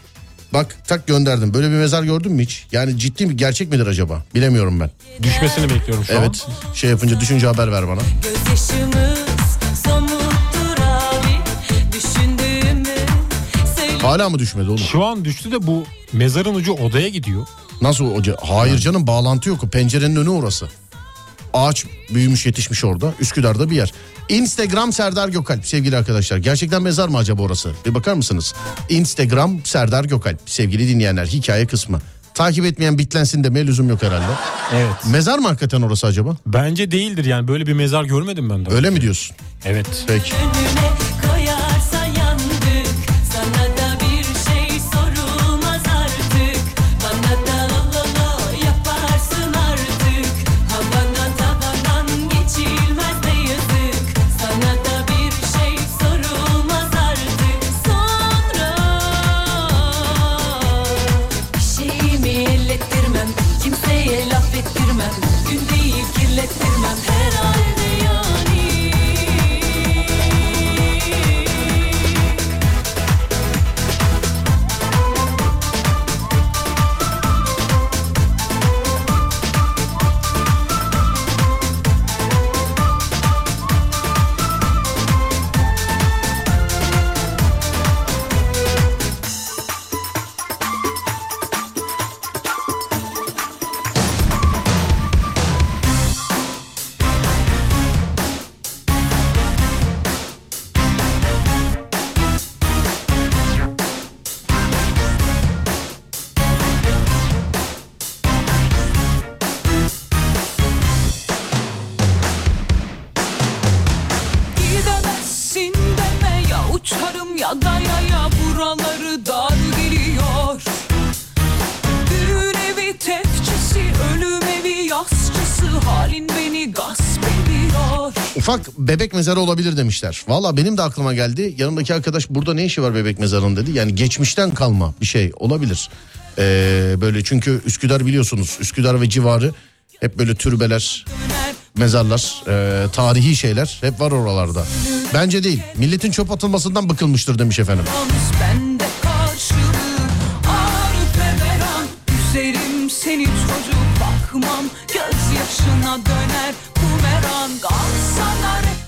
Bak tak gönderdim. Böyle bir mezar gördün mü hiç? Yani ciddi mi gerçek midir acaba? Bilemiyorum ben. Düşmesini bekliyorum şu an. Evet şey yapınca düşünce haber ver bana. Gözyaşımız somuttur Hala mı düşmedi oğlum? Şu an düştü de bu mezarın ucu odaya gidiyor. Nasıl hoca? Hayır canım bağlantı yok. Pencerenin önü orası. Ağaç büyümüş yetişmiş orada. Üsküdar'da bir yer. Instagram Serdar Gökalp sevgili arkadaşlar. Gerçekten mezar mı acaba orası? Bir bakar mısınız? Instagram Serdar Gökalp sevgili dinleyenler hikaye kısmı. Takip etmeyen bitlensin demeye lüzum yok herhalde. Evet. Mezar mı hakikaten orası acaba? Bence değildir yani böyle bir mezar görmedim ben de. Öyle mi diyorsun? Evet. Peki. Ufak bebek mezarı olabilir demişler. Valla benim de aklıma geldi. Yanımdaki arkadaş burada ne işi var bebek mezarının dedi. Yani geçmişten kalma bir şey olabilir. Ee, böyle çünkü Üsküdar biliyorsunuz Üsküdar ve civarı hep böyle türbeler, mezarlar, e, tarihi şeyler hep var oralarda. Bence değil. Milletin çöp atılmasından bıkılmıştır demiş efendim.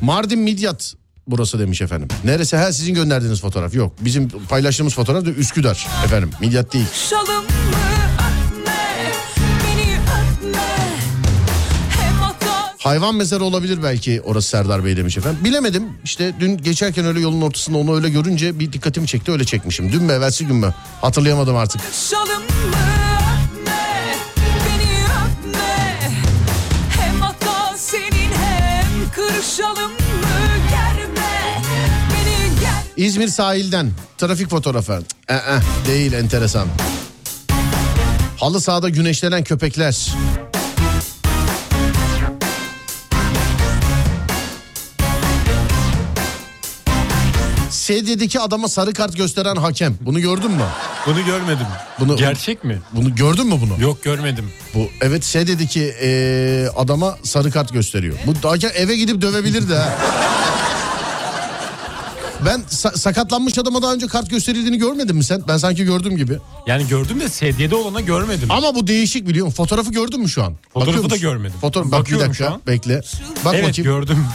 Mardin Midyat burası demiş efendim. Neresi? Ha sizin gönderdiğiniz fotoğraf. Yok bizim paylaştığımız fotoğraf da Üsküdar efendim. Midyat değil. Hata Hayvan mezarı olabilir belki orası Serdar Bey demiş efendim. Bilemedim işte dün geçerken öyle yolun ortasında onu öyle görünce bir dikkatimi çekti öyle çekmişim. Dün mü evvelsi gün mü hatırlayamadım artık. Şalımı öpme kırışalım mı Germe Beni ger İzmir sahilden trafik fotoğrafı. Ee, ee, değil enteresan. Halı sahada güneşlenen köpekler. Sedyedeki adama sarı kart gösteren hakem. Bunu gördün mü? Bunu görmedim. Bunu- Gerçek mi? Bunu gördün mü bunu? Yok görmedim. Bu evet sedyedeki e, adama sarı kart gösteriyor. Bu hakem eve gidip dövebilirdi ha. Ben sa- sakatlanmış adama daha önce kart gösterildiğini görmedin mi sen? Ben sanki gördüm gibi. Yani gördüm de sedyede olana görmedim. Ama bu değişik biliyor musun? Fotoğrafı gördün mü şu an? Fotoğrafı Bakıyor da musun? görmedim. Fotoğraf, bak bir Bakıyorum dakika şu an. bekle. Bak evet bakayım. gördüm.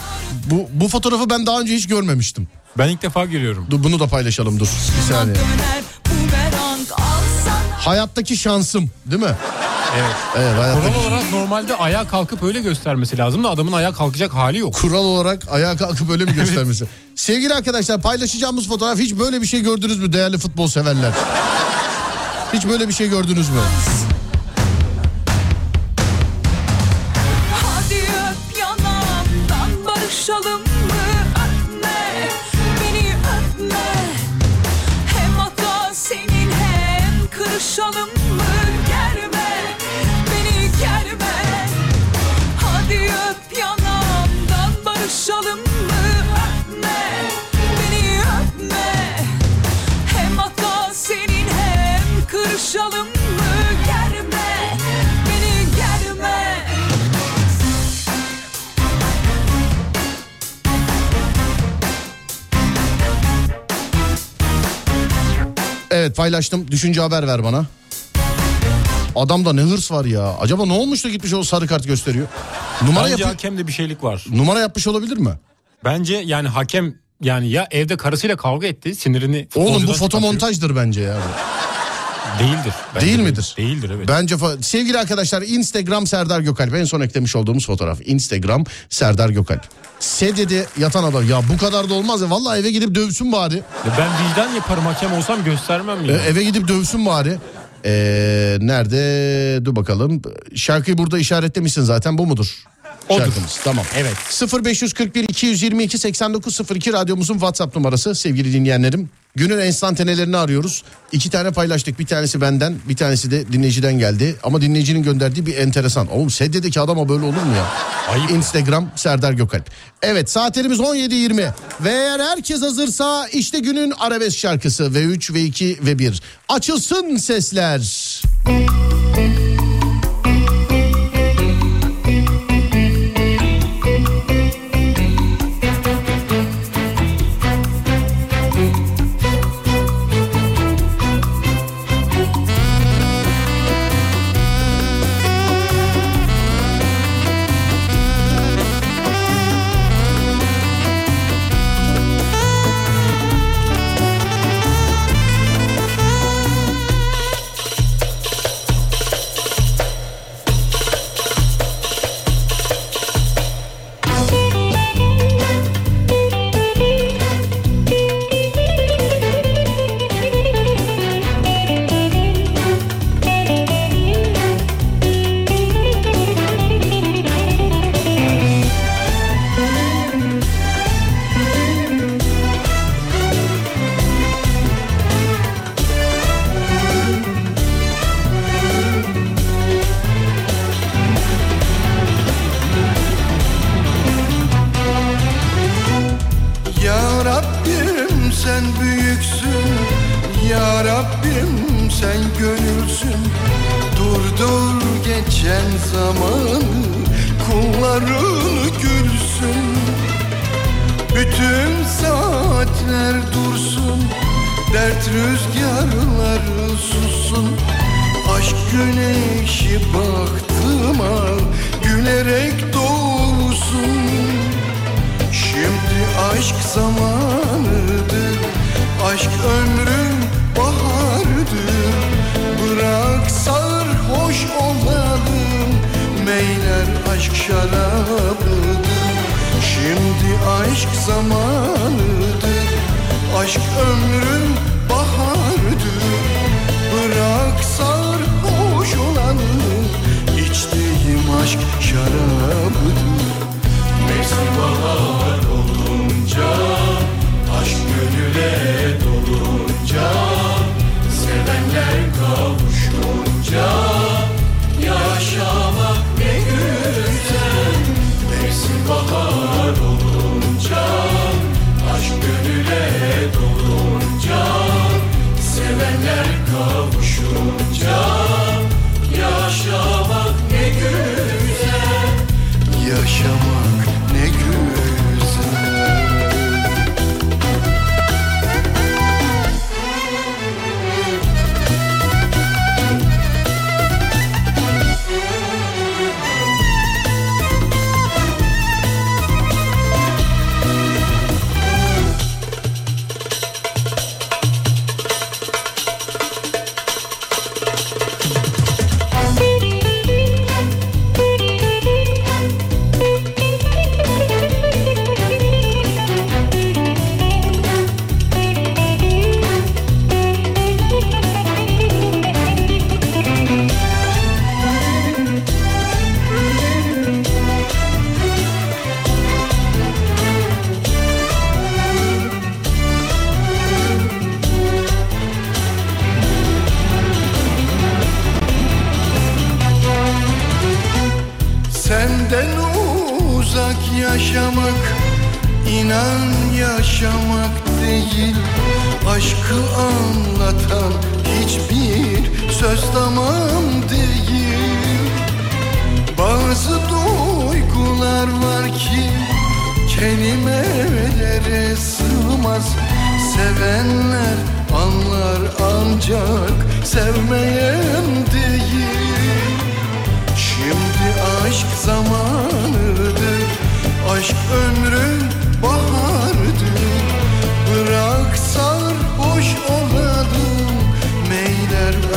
Bu, bu fotoğrafı ben daha önce hiç görmemiştim. Ben ilk defa görüyorum. Dur bunu da paylaşalım dur. Bir saniye. Hayattaki şansım değil mi? Evet. Evet hayattaki. Kural olarak normalde ayağa kalkıp öyle göstermesi lazım da adamın ayağa kalkacak hali yok. Kural olarak ayağa kalkıp öyle mi göstermesi? Sevgili arkadaşlar paylaşacağımız fotoğraf hiç böyle bir şey gördünüz mü değerli futbol severler? Hiç böyle bir şey gördünüz mü? Evet paylaştım. Düşünce haber ver bana. Adamda ne hırs var ya. Acaba ne olmuş da gitmiş o sarı kart gösteriyor? Numara, Bence yapı- hakemde bir şeylik var. numara yapmış olabilir mi? Bence yani hakem yani ya evde karısıyla kavga etti sinirini Oğlum bu fotomontajdır bence ya. bu. Değildir. Bence Değil midir? Değildir evet. Bence fa- sevgili arkadaşlar Instagram Serdar Gökalp en son eklemiş olduğumuz fotoğraf. Instagram Serdar Gökalp. Sedyede yatan adam ya bu kadar da olmaz ya vallahi eve gidip dövsün bari. Ben vicdan yaparım hakem olsam göstermem E, ya. eve gidip dövsün bari. Ee, nerede dur bakalım şarkıyı burada işaretlemişsin zaten bu mudur? Odur. Şarkımız tamam. Evet. 0541 222 8902 radyomuzun WhatsApp numarası sevgili dinleyenlerim. Günün enstantanelerini arıyoruz. İki tane paylaştık. Bir tanesi benden, bir tanesi de dinleyiciden geldi. Ama dinleyicinin gönderdiği bir enteresan. Oğlum sedyedeki adama böyle olur mu ya? Ayıp. Instagram Serdar Gökalp. Evet saatlerimiz 17.20 ve eğer herkes hazırsa işte günün arabesk şarkısı V3, V2 ve 1. Açılsın sesler. Ya sen büyüksün. Ya Rabbim sen gönülsün. Durdur geçen zamanı Kulların gülsün. Bütün saatler dursun Dert rüzgarları sussun. Aşk güneşi baktıma Gülerek doğursun aşk zamanıdır. Aşk ömrün baharıdır. Bırak sarhoş olalım. Meyler aşk şarabıdır. Şimdi aşk zamanıdır. Aşk ömrün baharıdır. Bırak sarhoş olalım. İçtiğim aşk şarabıdır. Mevsim bahar dolunca Aşk gönüle dolunca Sevenler kavuşunca Yaşamak ne güzel. Mevsim bahar olunca Aşk gönüle dolunca Sevenler kavuşunca Yaşamak ne güzel. Yaşamak ne güzel. Değil. Aşkı anlatan hiçbir söz tamam değil. Bazı duygular var ki kelimelere sığmaz. Sevenler anlar ancak sevmeyen değil. Şimdi aşk zamanıdır. Aşk ömrün baharıdır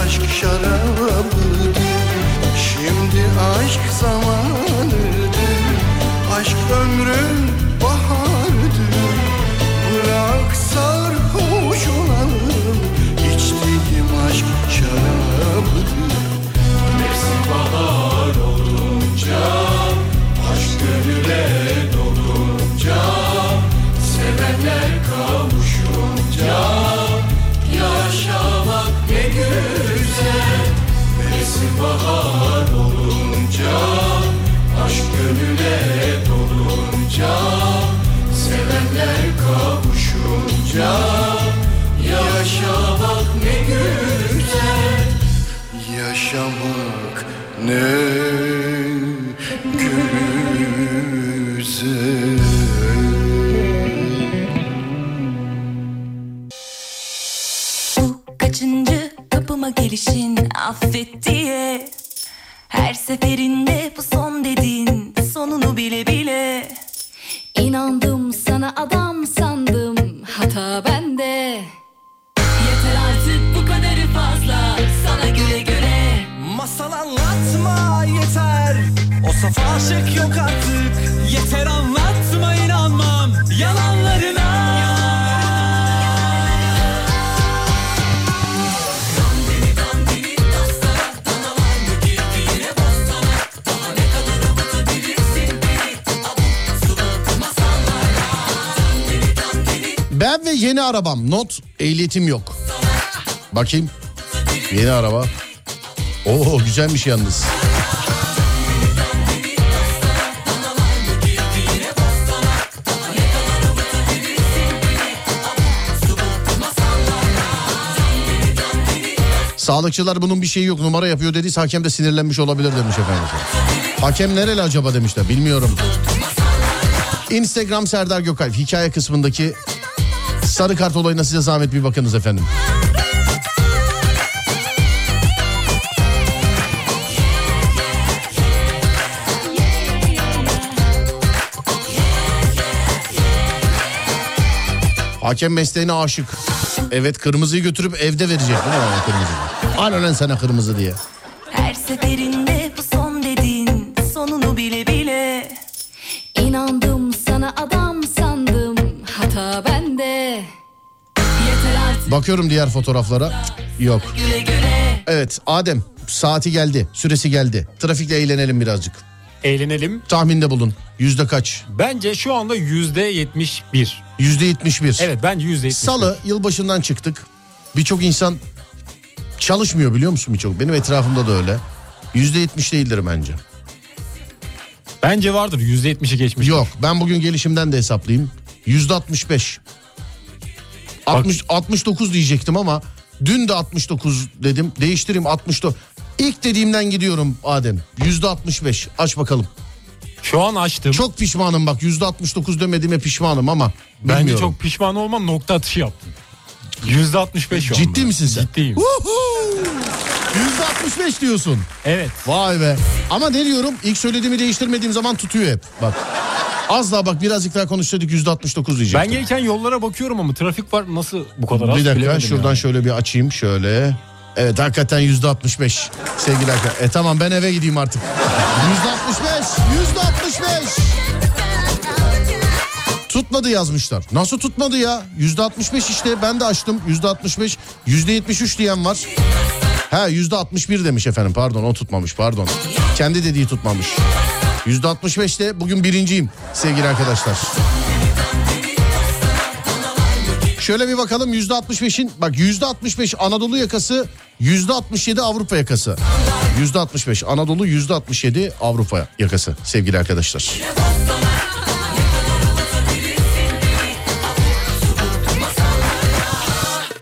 aşk şarabıdır. Şimdi aşk zamanıdır. Aşk ömrün olunca Aşk gönüle dolunca Sevenler kavuşunca Yaşamak ne güzel Yaşamak ne güzel. Bu kaçıncı kapıma gelişin affet diye seferinde bu son dedin sonunu bile bile. İnandım sana adam sandım hata bende. Yeter artık bu kadarı fazla sana güle güle. Masal anlatma yeter. O saf aşık yok artık ve yeni arabam. Not ehliyetim yok. Bakayım. Yeni araba. Oo güzelmiş yalnız. Sağlıkçılar bunun bir şeyi yok numara yapıyor dediyse hakem de sinirlenmiş olabilir demiş efendim. Hakem nereli acaba demişler bilmiyorum. Instagram Serdar Gökalp hikaye kısmındaki sarı kart olayına size zahmet bir bakınız efendim. Hakem mesleğine aşık. Evet kırmızıyı götürüp evde verecek değil mi kırmızıyı? Al lan sana kırmızı diye. Her seferinde Bakıyorum diğer fotoğraflara. Yok. Evet Adem saati geldi. Süresi geldi. Trafikle eğlenelim birazcık. Eğlenelim. Tahminde bulun. Yüzde kaç? Bence şu anda yüzde yetmiş bir. Yüzde yetmiş bir. Evet bence yüzde yetmiş Salı yılbaşından çıktık. Birçok insan çalışmıyor biliyor musun birçok? Benim etrafımda da öyle. Yüzde yetmiş değildir bence. Bence vardır yüzde yetmişi geçmiş. Yok ben bugün gelişimden de hesaplayayım. Yüzde altmış beş. 60, 69 diyecektim ama dün de 69 dedim. Değiştireyim 69. İlk dediğimden gidiyorum Adem. Yüzde 65. Aç bakalım. Şu an açtım. Çok pişmanım bak yüzde 69 demediğime pişmanım ama. Bence bilmiyorum. çok pişman olmam nokta atışı yaptım. Yüzde altmış beş şu Ciddi anda. misin sen? Ciddiyim. Yüzde 65 diyorsun. Evet. Vay be. Ama ne diyorum? İlk söylediğimi değiştirmediğim zaman tutuyor hep. Bak. Az daha bak birazcık daha konuşsaydık yüzde 69 Ben diyecektim. gelirken yollara bakıyorum ama trafik var nasıl bu kadar az bir dakika şuradan yani. şöyle bir açayım şöyle. Evet hakikaten yüzde 65 sevgili arkadaşlar. E tamam ben eve gideyim artık. Yüzde 65, yüzde 65. Tutmadı yazmışlar. Nasıl tutmadı ya? Yüzde 65 işte ben de açtım. Yüzde 65, yüzde 73 diyen var. Ha yüzde 61 demiş efendim pardon o tutmamış pardon. Kendi dediği tutmamış. Yüzde 65'te bugün birinciyim sevgili arkadaşlar. Şöyle bir bakalım yüzde 65'in bak yüzde 65 Anadolu yakası yüzde 67 Avrupa yakası. Yüzde 65 Anadolu yüzde 67 Avrupa yakası sevgili arkadaşlar.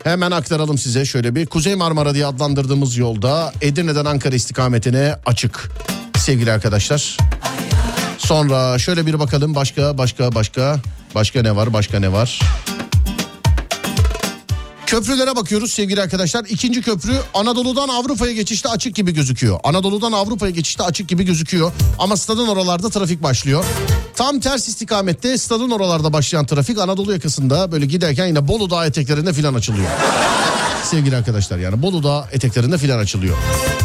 Hemen aktaralım size şöyle bir. Kuzey Marmara diye adlandırdığımız yolda Edirne'den Ankara istikametine açık sevgili arkadaşlar. Sonra şöyle bir bakalım başka başka başka başka ne var başka ne var? Köprülere bakıyoruz sevgili arkadaşlar. İkinci köprü Anadolu'dan Avrupa'ya geçişte açık gibi gözüküyor. Anadolu'dan Avrupa'ya geçişte açık gibi gözüküyor. Ama stadın oralarda trafik başlıyor. Tam ters istikamette stadın oralarda başlayan trafik Anadolu yakasında böyle giderken yine Bolu Dağı eteklerinde filan açılıyor. sevgili arkadaşlar yani Bolu Dağı eteklerinde filan açılıyor.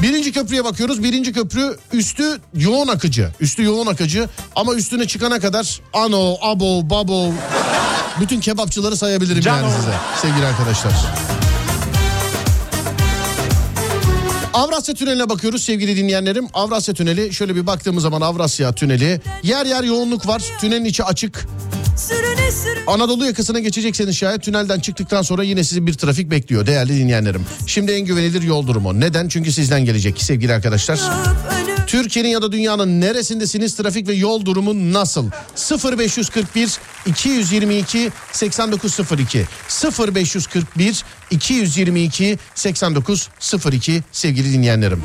Birinci köprüye bakıyoruz. Birinci köprü üstü yoğun akıcı. Üstü yoğun akıcı ama üstüne çıkana kadar ano, abo, babo bütün kebapçıları sayabilirim yani Cano. size sevgili arkadaşlar. Avrasya Tüneli'ne bakıyoruz sevgili dinleyenlerim. Avrasya Tüneli şöyle bir baktığımız zaman Avrasya Tüneli yer yer yoğunluk var. Tünelin içi açık. Anadolu yakasına geçecekseniz şayet tünelden çıktıktan sonra yine sizi bir trafik bekliyor değerli dinleyenlerim. Şimdi en güvenilir yol durumu. Neden? Çünkü sizden gelecek sevgili arkadaşlar. önüm Türkiye'nin ya da dünyanın neresindesiniz trafik ve yol durumu nasıl? 0541 222 8902 0541 222 8902 sevgili dinleyenlerim.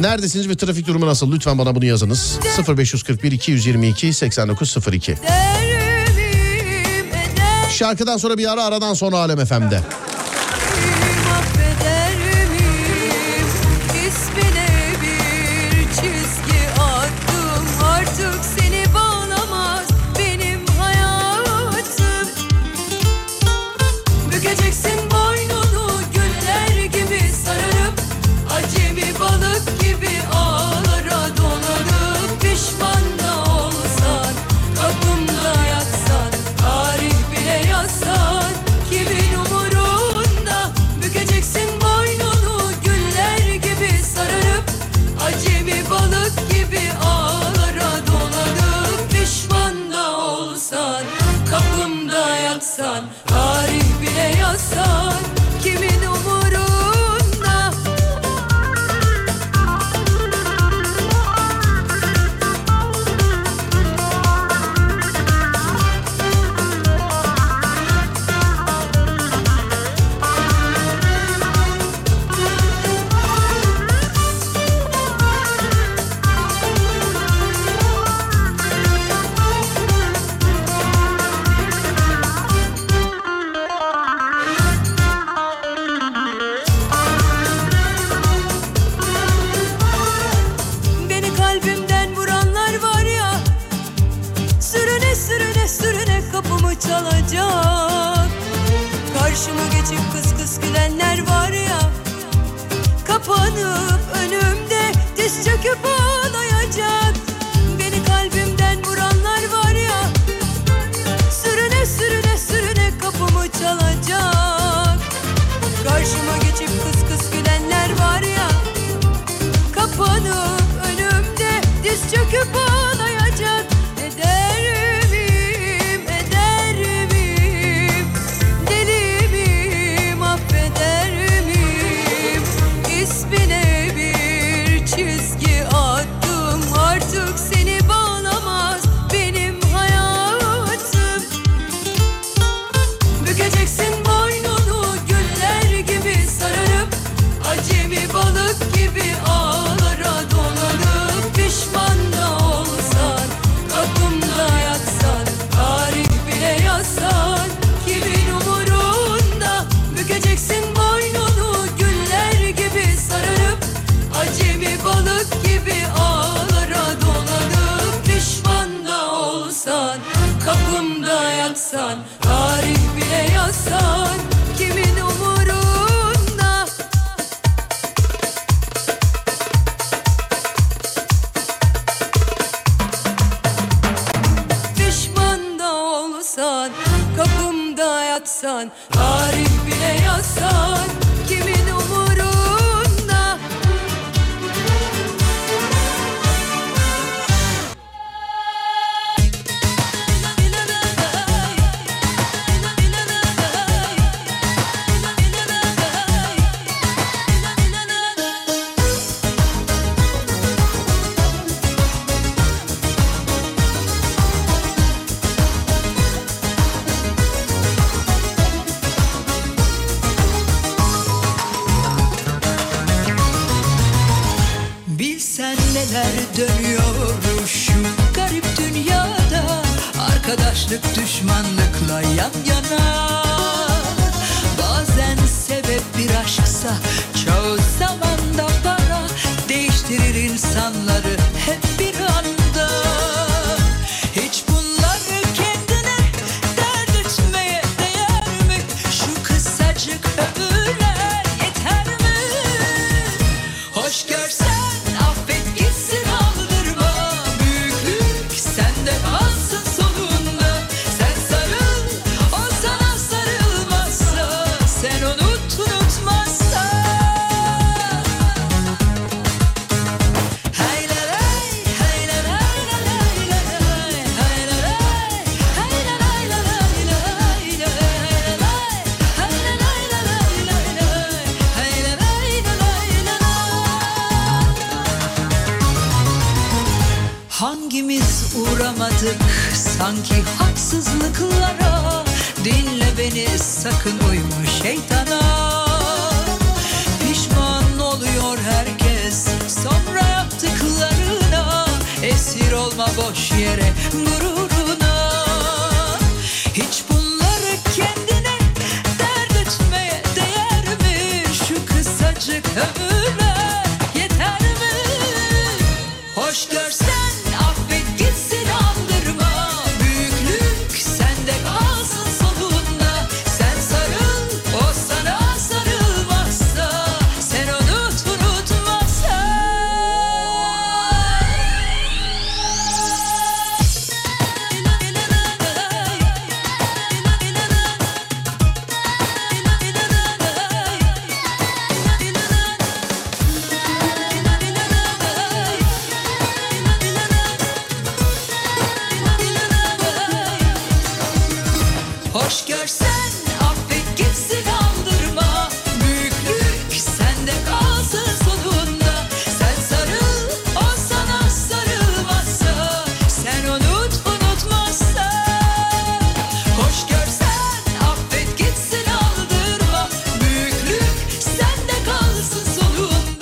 Neredesiniz ve trafik durumu nasıl? Lütfen bana bunu yazınız. 0541 222 8902 Derim eder Şarkıdan sonra bir ara aradan sonra Alem FM'de. Arkadaşlık düşmanlıkla yan yana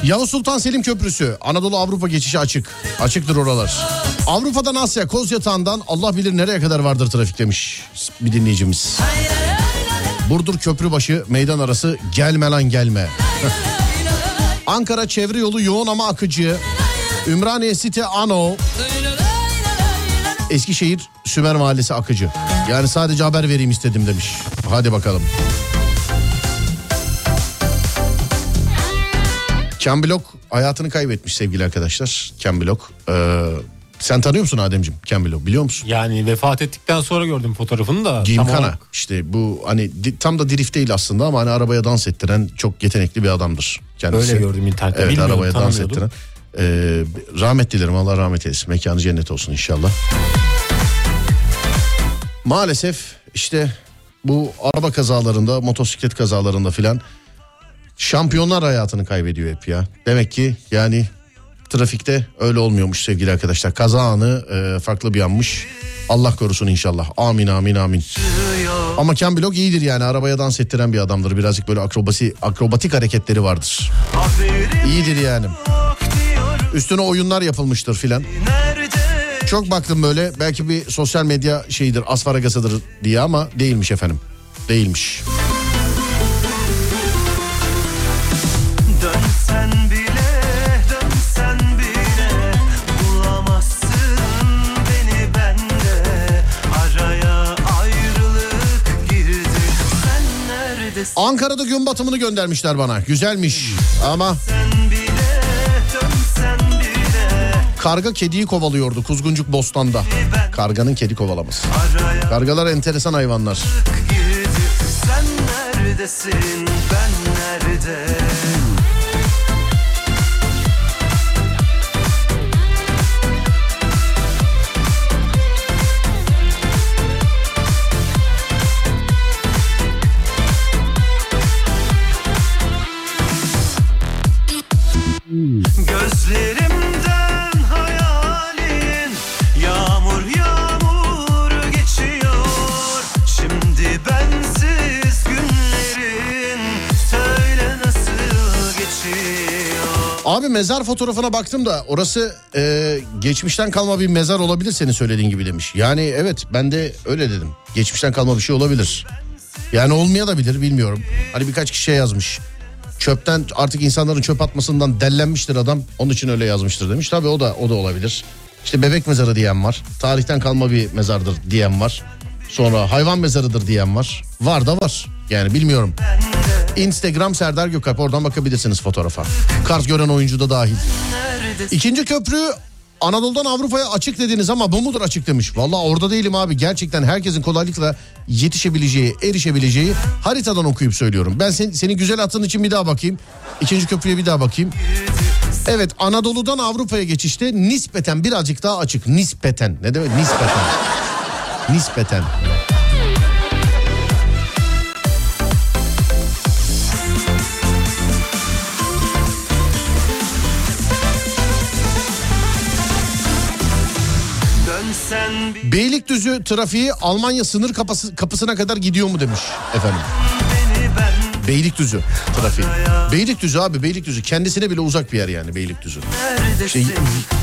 Yavuz Sultan Selim Köprüsü Anadolu Avrupa geçişi açık. Açıktır oralar. Avrupa'dan Asya Koz Yatağı'ndan Allah bilir nereye kadar vardır trafik demiş bir dinleyicimiz. Burdur Köprübaşı meydan arası gelme lan gelme. Ankara çevre yolu yoğun ama akıcı. Ümraniye Site Ano. Eskişehir Sümer Mahallesi akıcı. Yani sadece haber vereyim istedim demiş. Hadi bakalım. Ken Block hayatını kaybetmiş sevgili arkadaşlar. Ken Block. Ee, sen tanıyor musun Ademciğim Ken Block biliyor musun? Yani vefat ettikten sonra gördüm fotoğrafını da. olarak- işte bu hani di- tam da drift değil aslında ama hani arabaya dans ettiren çok yetenekli bir adamdır kendisi. Öyle gördüm internette. Evet Bilmiyordum, arabaya dans ettiren. Ee, rahmet dilerim Allah rahmet eylesin mekanı cennet olsun inşallah. Maalesef işte bu araba kazalarında motosiklet kazalarında filan şampiyonlar hayatını kaybediyor hep ya. Demek ki yani trafikte öyle olmuyormuş sevgili arkadaşlar. Kaza anı e, farklı bir anmış. Allah korusun inşallah. Amin amin amin. Ama Ken Block iyidir yani arabaya dans ettiren bir adamdır. Birazcık böyle akrobasi akrobatik hareketleri vardır. İyidir yani. Üstüne oyunlar yapılmıştır filan. Çok baktım böyle belki bir sosyal medya şeyidir asfaragasıdır diye ama değilmiş efendim. Değilmiş. Dönsen Ankara'da gün batımını göndermişler bana. Güzelmiş ama karga kediyi kovalıyordu Kuzguncuk Bostan'da. Karganın kedi kovalaması. Kargalar enteresan hayvanlar. Sen neredesin, ben nerede? Abi mezar fotoğrafına baktım da orası e, geçmişten kalma bir mezar olabilir senin söylediğin gibi demiş. Yani evet ben de öyle dedim. Geçmişten kalma bir şey olabilir. Yani olmaya da bilir bilmiyorum. Hani birkaç kişi şey yazmış. Çöpten artık insanların çöp atmasından dellenmiştir adam. Onun için öyle yazmıştır demiş. Tabii o da o da olabilir. İşte bebek mezarı diyen var. Tarihten kalma bir mezardır diyen var. Sonra hayvan mezarıdır diyen var. Var da var. Yani bilmiyorum. Instagram Serdar Gökalp oradan bakabilirsiniz fotoğrafa. Kart gören oyuncu da dahil. İkinci köprü Anadolu'dan Avrupa'ya açık dediniz ama bu mudur açık demiş. Valla orada değilim abi. Gerçekten herkesin kolaylıkla yetişebileceği, erişebileceği haritadan okuyup söylüyorum. Ben sen, senin güzel attığın için bir daha bakayım. İkinci köprüye bir daha bakayım. Evet Anadolu'dan Avrupa'ya geçişte nispeten birazcık daha açık. Nispeten. Ne demek? Nispeten. Nispeten. Beylikdüzü trafiği Almanya sınır kapısı, kapısına kadar gidiyor mu demiş efendim. Beylikdüzü trafiği. Beylikdüzü abi Beylikdüzü kendisine bile uzak bir yer yani Beylikdüzü. neredesin? İşte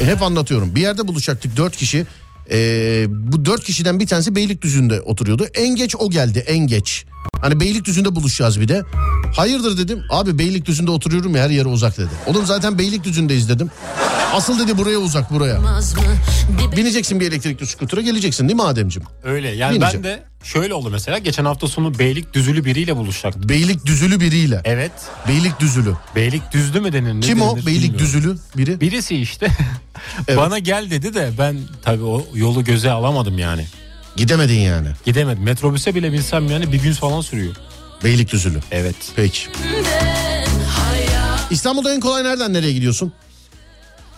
hep anlatıyorum. Bir yerde buluşacaktık dört kişi. Ee, bu dört kişiden bir tanesi Beylikdüzü'nde oturuyordu. En geç o geldi en geç. Hani Beylikdüzü'nde buluşacağız bir de. Hayırdır dedim. Abi Beylikdüzü'nde oturuyorum ya her yere uzak dedi. Oğlum zaten Beylikdüzü'ndeyiz dedim. Asıl dedi buraya uzak buraya. Bineceksin bir elektrikli skutura geleceksin değil mi Ademciğim? Öyle yani Bineceğim. ben de şöyle oldu mesela geçen hafta sonu Beylik düzülü biriyle buluşacaktım. Beylikdüzülü biriyle. Evet. Beylikdüzülü. Beylik düzlü mü denir? ne Kim o? Beylikdüzülü bilmiyorum. biri. Birisi işte. Evet. Bana gel dedi de ben tabii o yolu göze alamadım yani. Gidemedin yani. Gidemedim. Metrobüse bile binsem yani bir gün falan sürüyor. Beylikdüzülü. Evet. Peki. İstanbul'da en kolay nereden nereye gidiyorsun?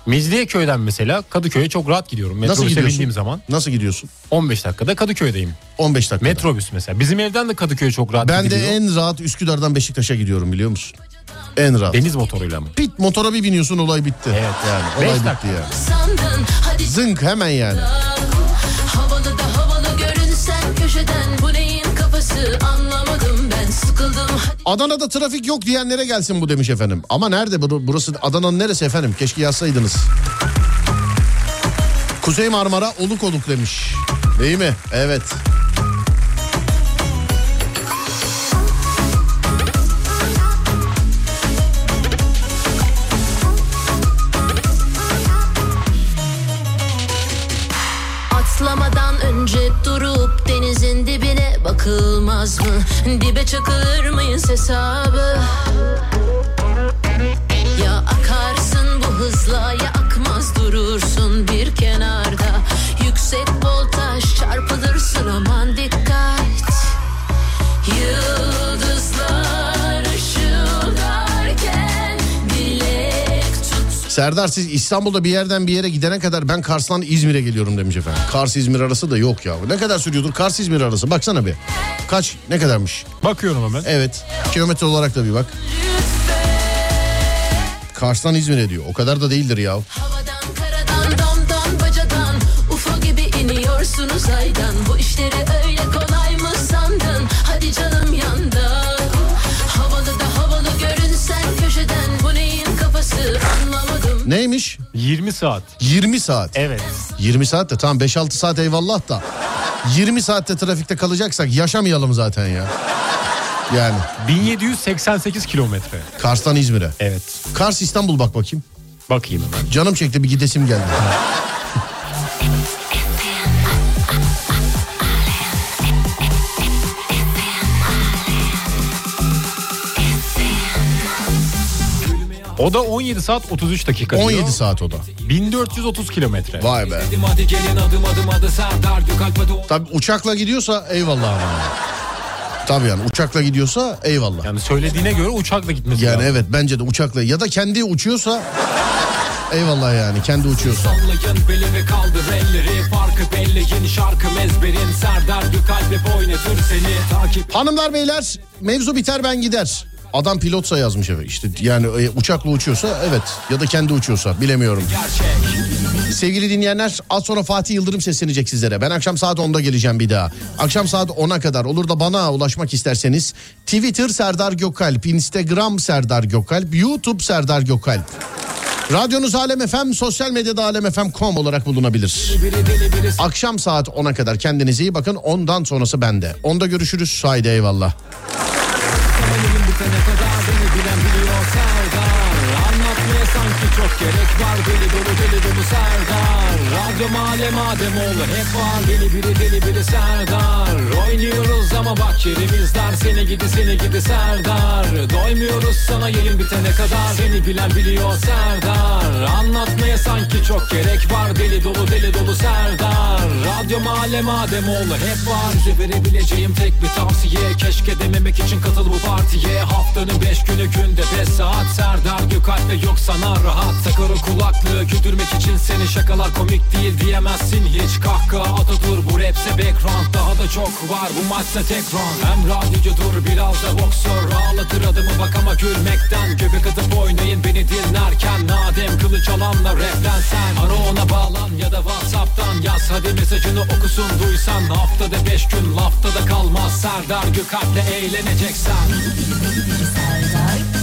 Mecidiyeköy'den mesela Kadıköy'e çok rahat gidiyorum. Nasıl Metrobüse gidiyorsun? bindiğim zaman Nasıl gidiyorsun? 15 dakikada Kadıköy'deyim. 15 dakika. Metrobüs mesela. Bizim evden de Kadıköy'e çok rahat Ben de gidiliyor. en rahat Üsküdar'dan Beşiktaş'a gidiyorum biliyor musun? En rahat. Deniz motoruyla mı? Pit motora bir biniyorsun olay bitti. Evet. Yani Beş olay bitti dakika. yani. Zınk hemen yani. Adana'da trafik yok diyenlere gelsin bu demiş efendim. Ama nerede Bur- burası Adana'nın neresi efendim? Keşke yazsaydınız. Kuzey Marmara oluk oluk demiş. Değil mi? Evet. Bakılmaz mı? Dibe çakılır mıyız hesabı? Ya akarsın bu hızla ya akmaz durursun bir kenarda Yüksek voltaj çarpılırsın aman dikkat Yıldızlar Serdar siz İstanbul'da bir yerden bir yere gidene kadar ben Kars'tan İzmir'e geliyorum demiş efendim. Kars İzmir arası da yok ya. Ne kadar sürüyordur Kars İzmir arası? Baksana bir. Kaç ne kadarmış? Bakıyorum hemen. Evet. Kilometre olarak da bir bak. Kars'tan İzmir'e diyor. O kadar da değildir ya. Havadan karadan damdan bacadan UFO gibi iniyorsunuz aydan Bu işleri öyle kolay mı sandın Hadi canım yandan Neymiş? 20 saat. 20 saat. Evet. 20 saat de tamam 5-6 saat eyvallah da 20 saatte trafikte kalacaksak yaşamayalım zaten ya. Yani 1788 kilometre. Kars'tan İzmir'e. Evet. Kars İstanbul bak bakayım. Bakayım hemen. Canım çekti bir gidesim geldi. O da 17 saat 33 dakika. diyor. 17 saat o da. 1430 kilometre. Vay be. Tabii uçakla gidiyorsa eyvallah ama. Tabii yani uçakla gidiyorsa eyvallah. Yani söylediğine göre uçakla gitmesi Yani lazım. evet bence de uçakla ya da kendi uçuyorsa eyvallah yani kendi uçuyorsa. Sallayın beli ve kaldır elleri Farkı belli yeni şarkı mezberin Serdar Gökalp hep oynatır seni Takip Hanımlar beyler mevzu biter ben gider. Adam pilotsa yazmış eve işte yani e, uçakla uçuyorsa evet ya da kendi uçuyorsa bilemiyorum. Sevgili dinleyenler az sonra Fatih Yıldırım seslenecek sizlere. Ben akşam saat 10'da geleceğim bir daha. Akşam saat 10'a kadar olur da bana ulaşmak isterseniz Twitter Serdar Gökalp, Instagram Serdar Gökalp, YouTube Serdar Gökalp. Radyonuz Alem FM, sosyal medyada alemfm.com olarak bulunabilir. Akşam saat 10'a kadar kendinize iyi bakın. Ondan sonrası bende. Onda görüşürüz. Haydi eyvallah. Çok gerek var Deli dolu deli dolu Serdar. Radyo male madem olur hep var Deli biri deli biri Serdar. Oynuyoruz ama bak yerimiz dar Seni gidi seni gidi Serdar. Doymuyoruz sana yayın bitene kadar Seni bilen biliyor Serdar. Anlatmaya sanki çok gerek var Deli dolu deli dolu Serdar. Radyo mahalle madem olur hep var. Size verebileceğim tek bir tavsiye Keşke dememek için katıl bu partiye. Haftanın beş günü günde beş saat Serdar Gökalp'le yok sana rahat Takar o kulaklığı güldürmek için seni Şakalar komik değil diyemezsin. Hiç Kahkaha atadır bu rapse background. Daha da çok var bu maçta tek round. Hem radyocudur biraz da boksör. Ağlatır adımı bak ama gülmekten. Göbek atıp oynayın beni dinlerken. Nadem kılıç alanla raplensen Ara ona bağlan ya da Whatsapp'tan Yaz. Hadi mesajını okusun duysan. Haftada beş gün lafta da kalmaz. Serdar Gökalp'le eğleneceksen. Serdar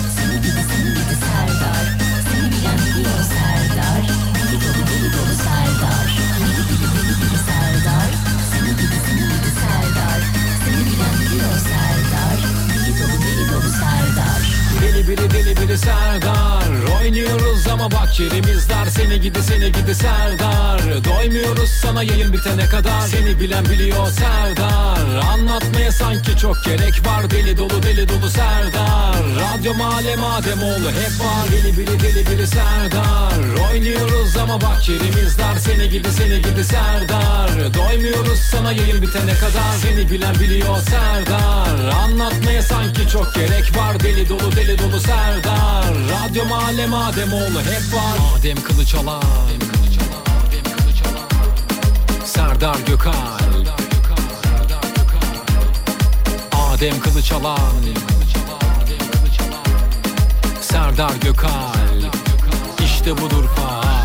Deli biri deli biri Serdar Oynuyoruz ama bak yerimiz dar. Seni gidi seni gidi Serdar. Doymuyoruz sana yayın bitene kadar. Seni bilen biliyor Serdar. Anlatmaya sanki çok gerek var. Deli dolu deli dolu Serdar. Radyo mahalle madem oğlu hep var. Deli biri deli biri Serdar. Oynuyoruz ama bak yerimiz dar. Seni gidi seni gidi Serdar. Doymuyoruz sana yayın bitene kadar. Seni bilen biliyor Serdar. Anlatmaya sanki çok gerek var. Deli dolu deli dolu Serdar. Radyo mahalle madem oğlu hep var. Adem kılıç alan Serdar Gökal Adem kılıç alan Serdar Gökal İşte budur faal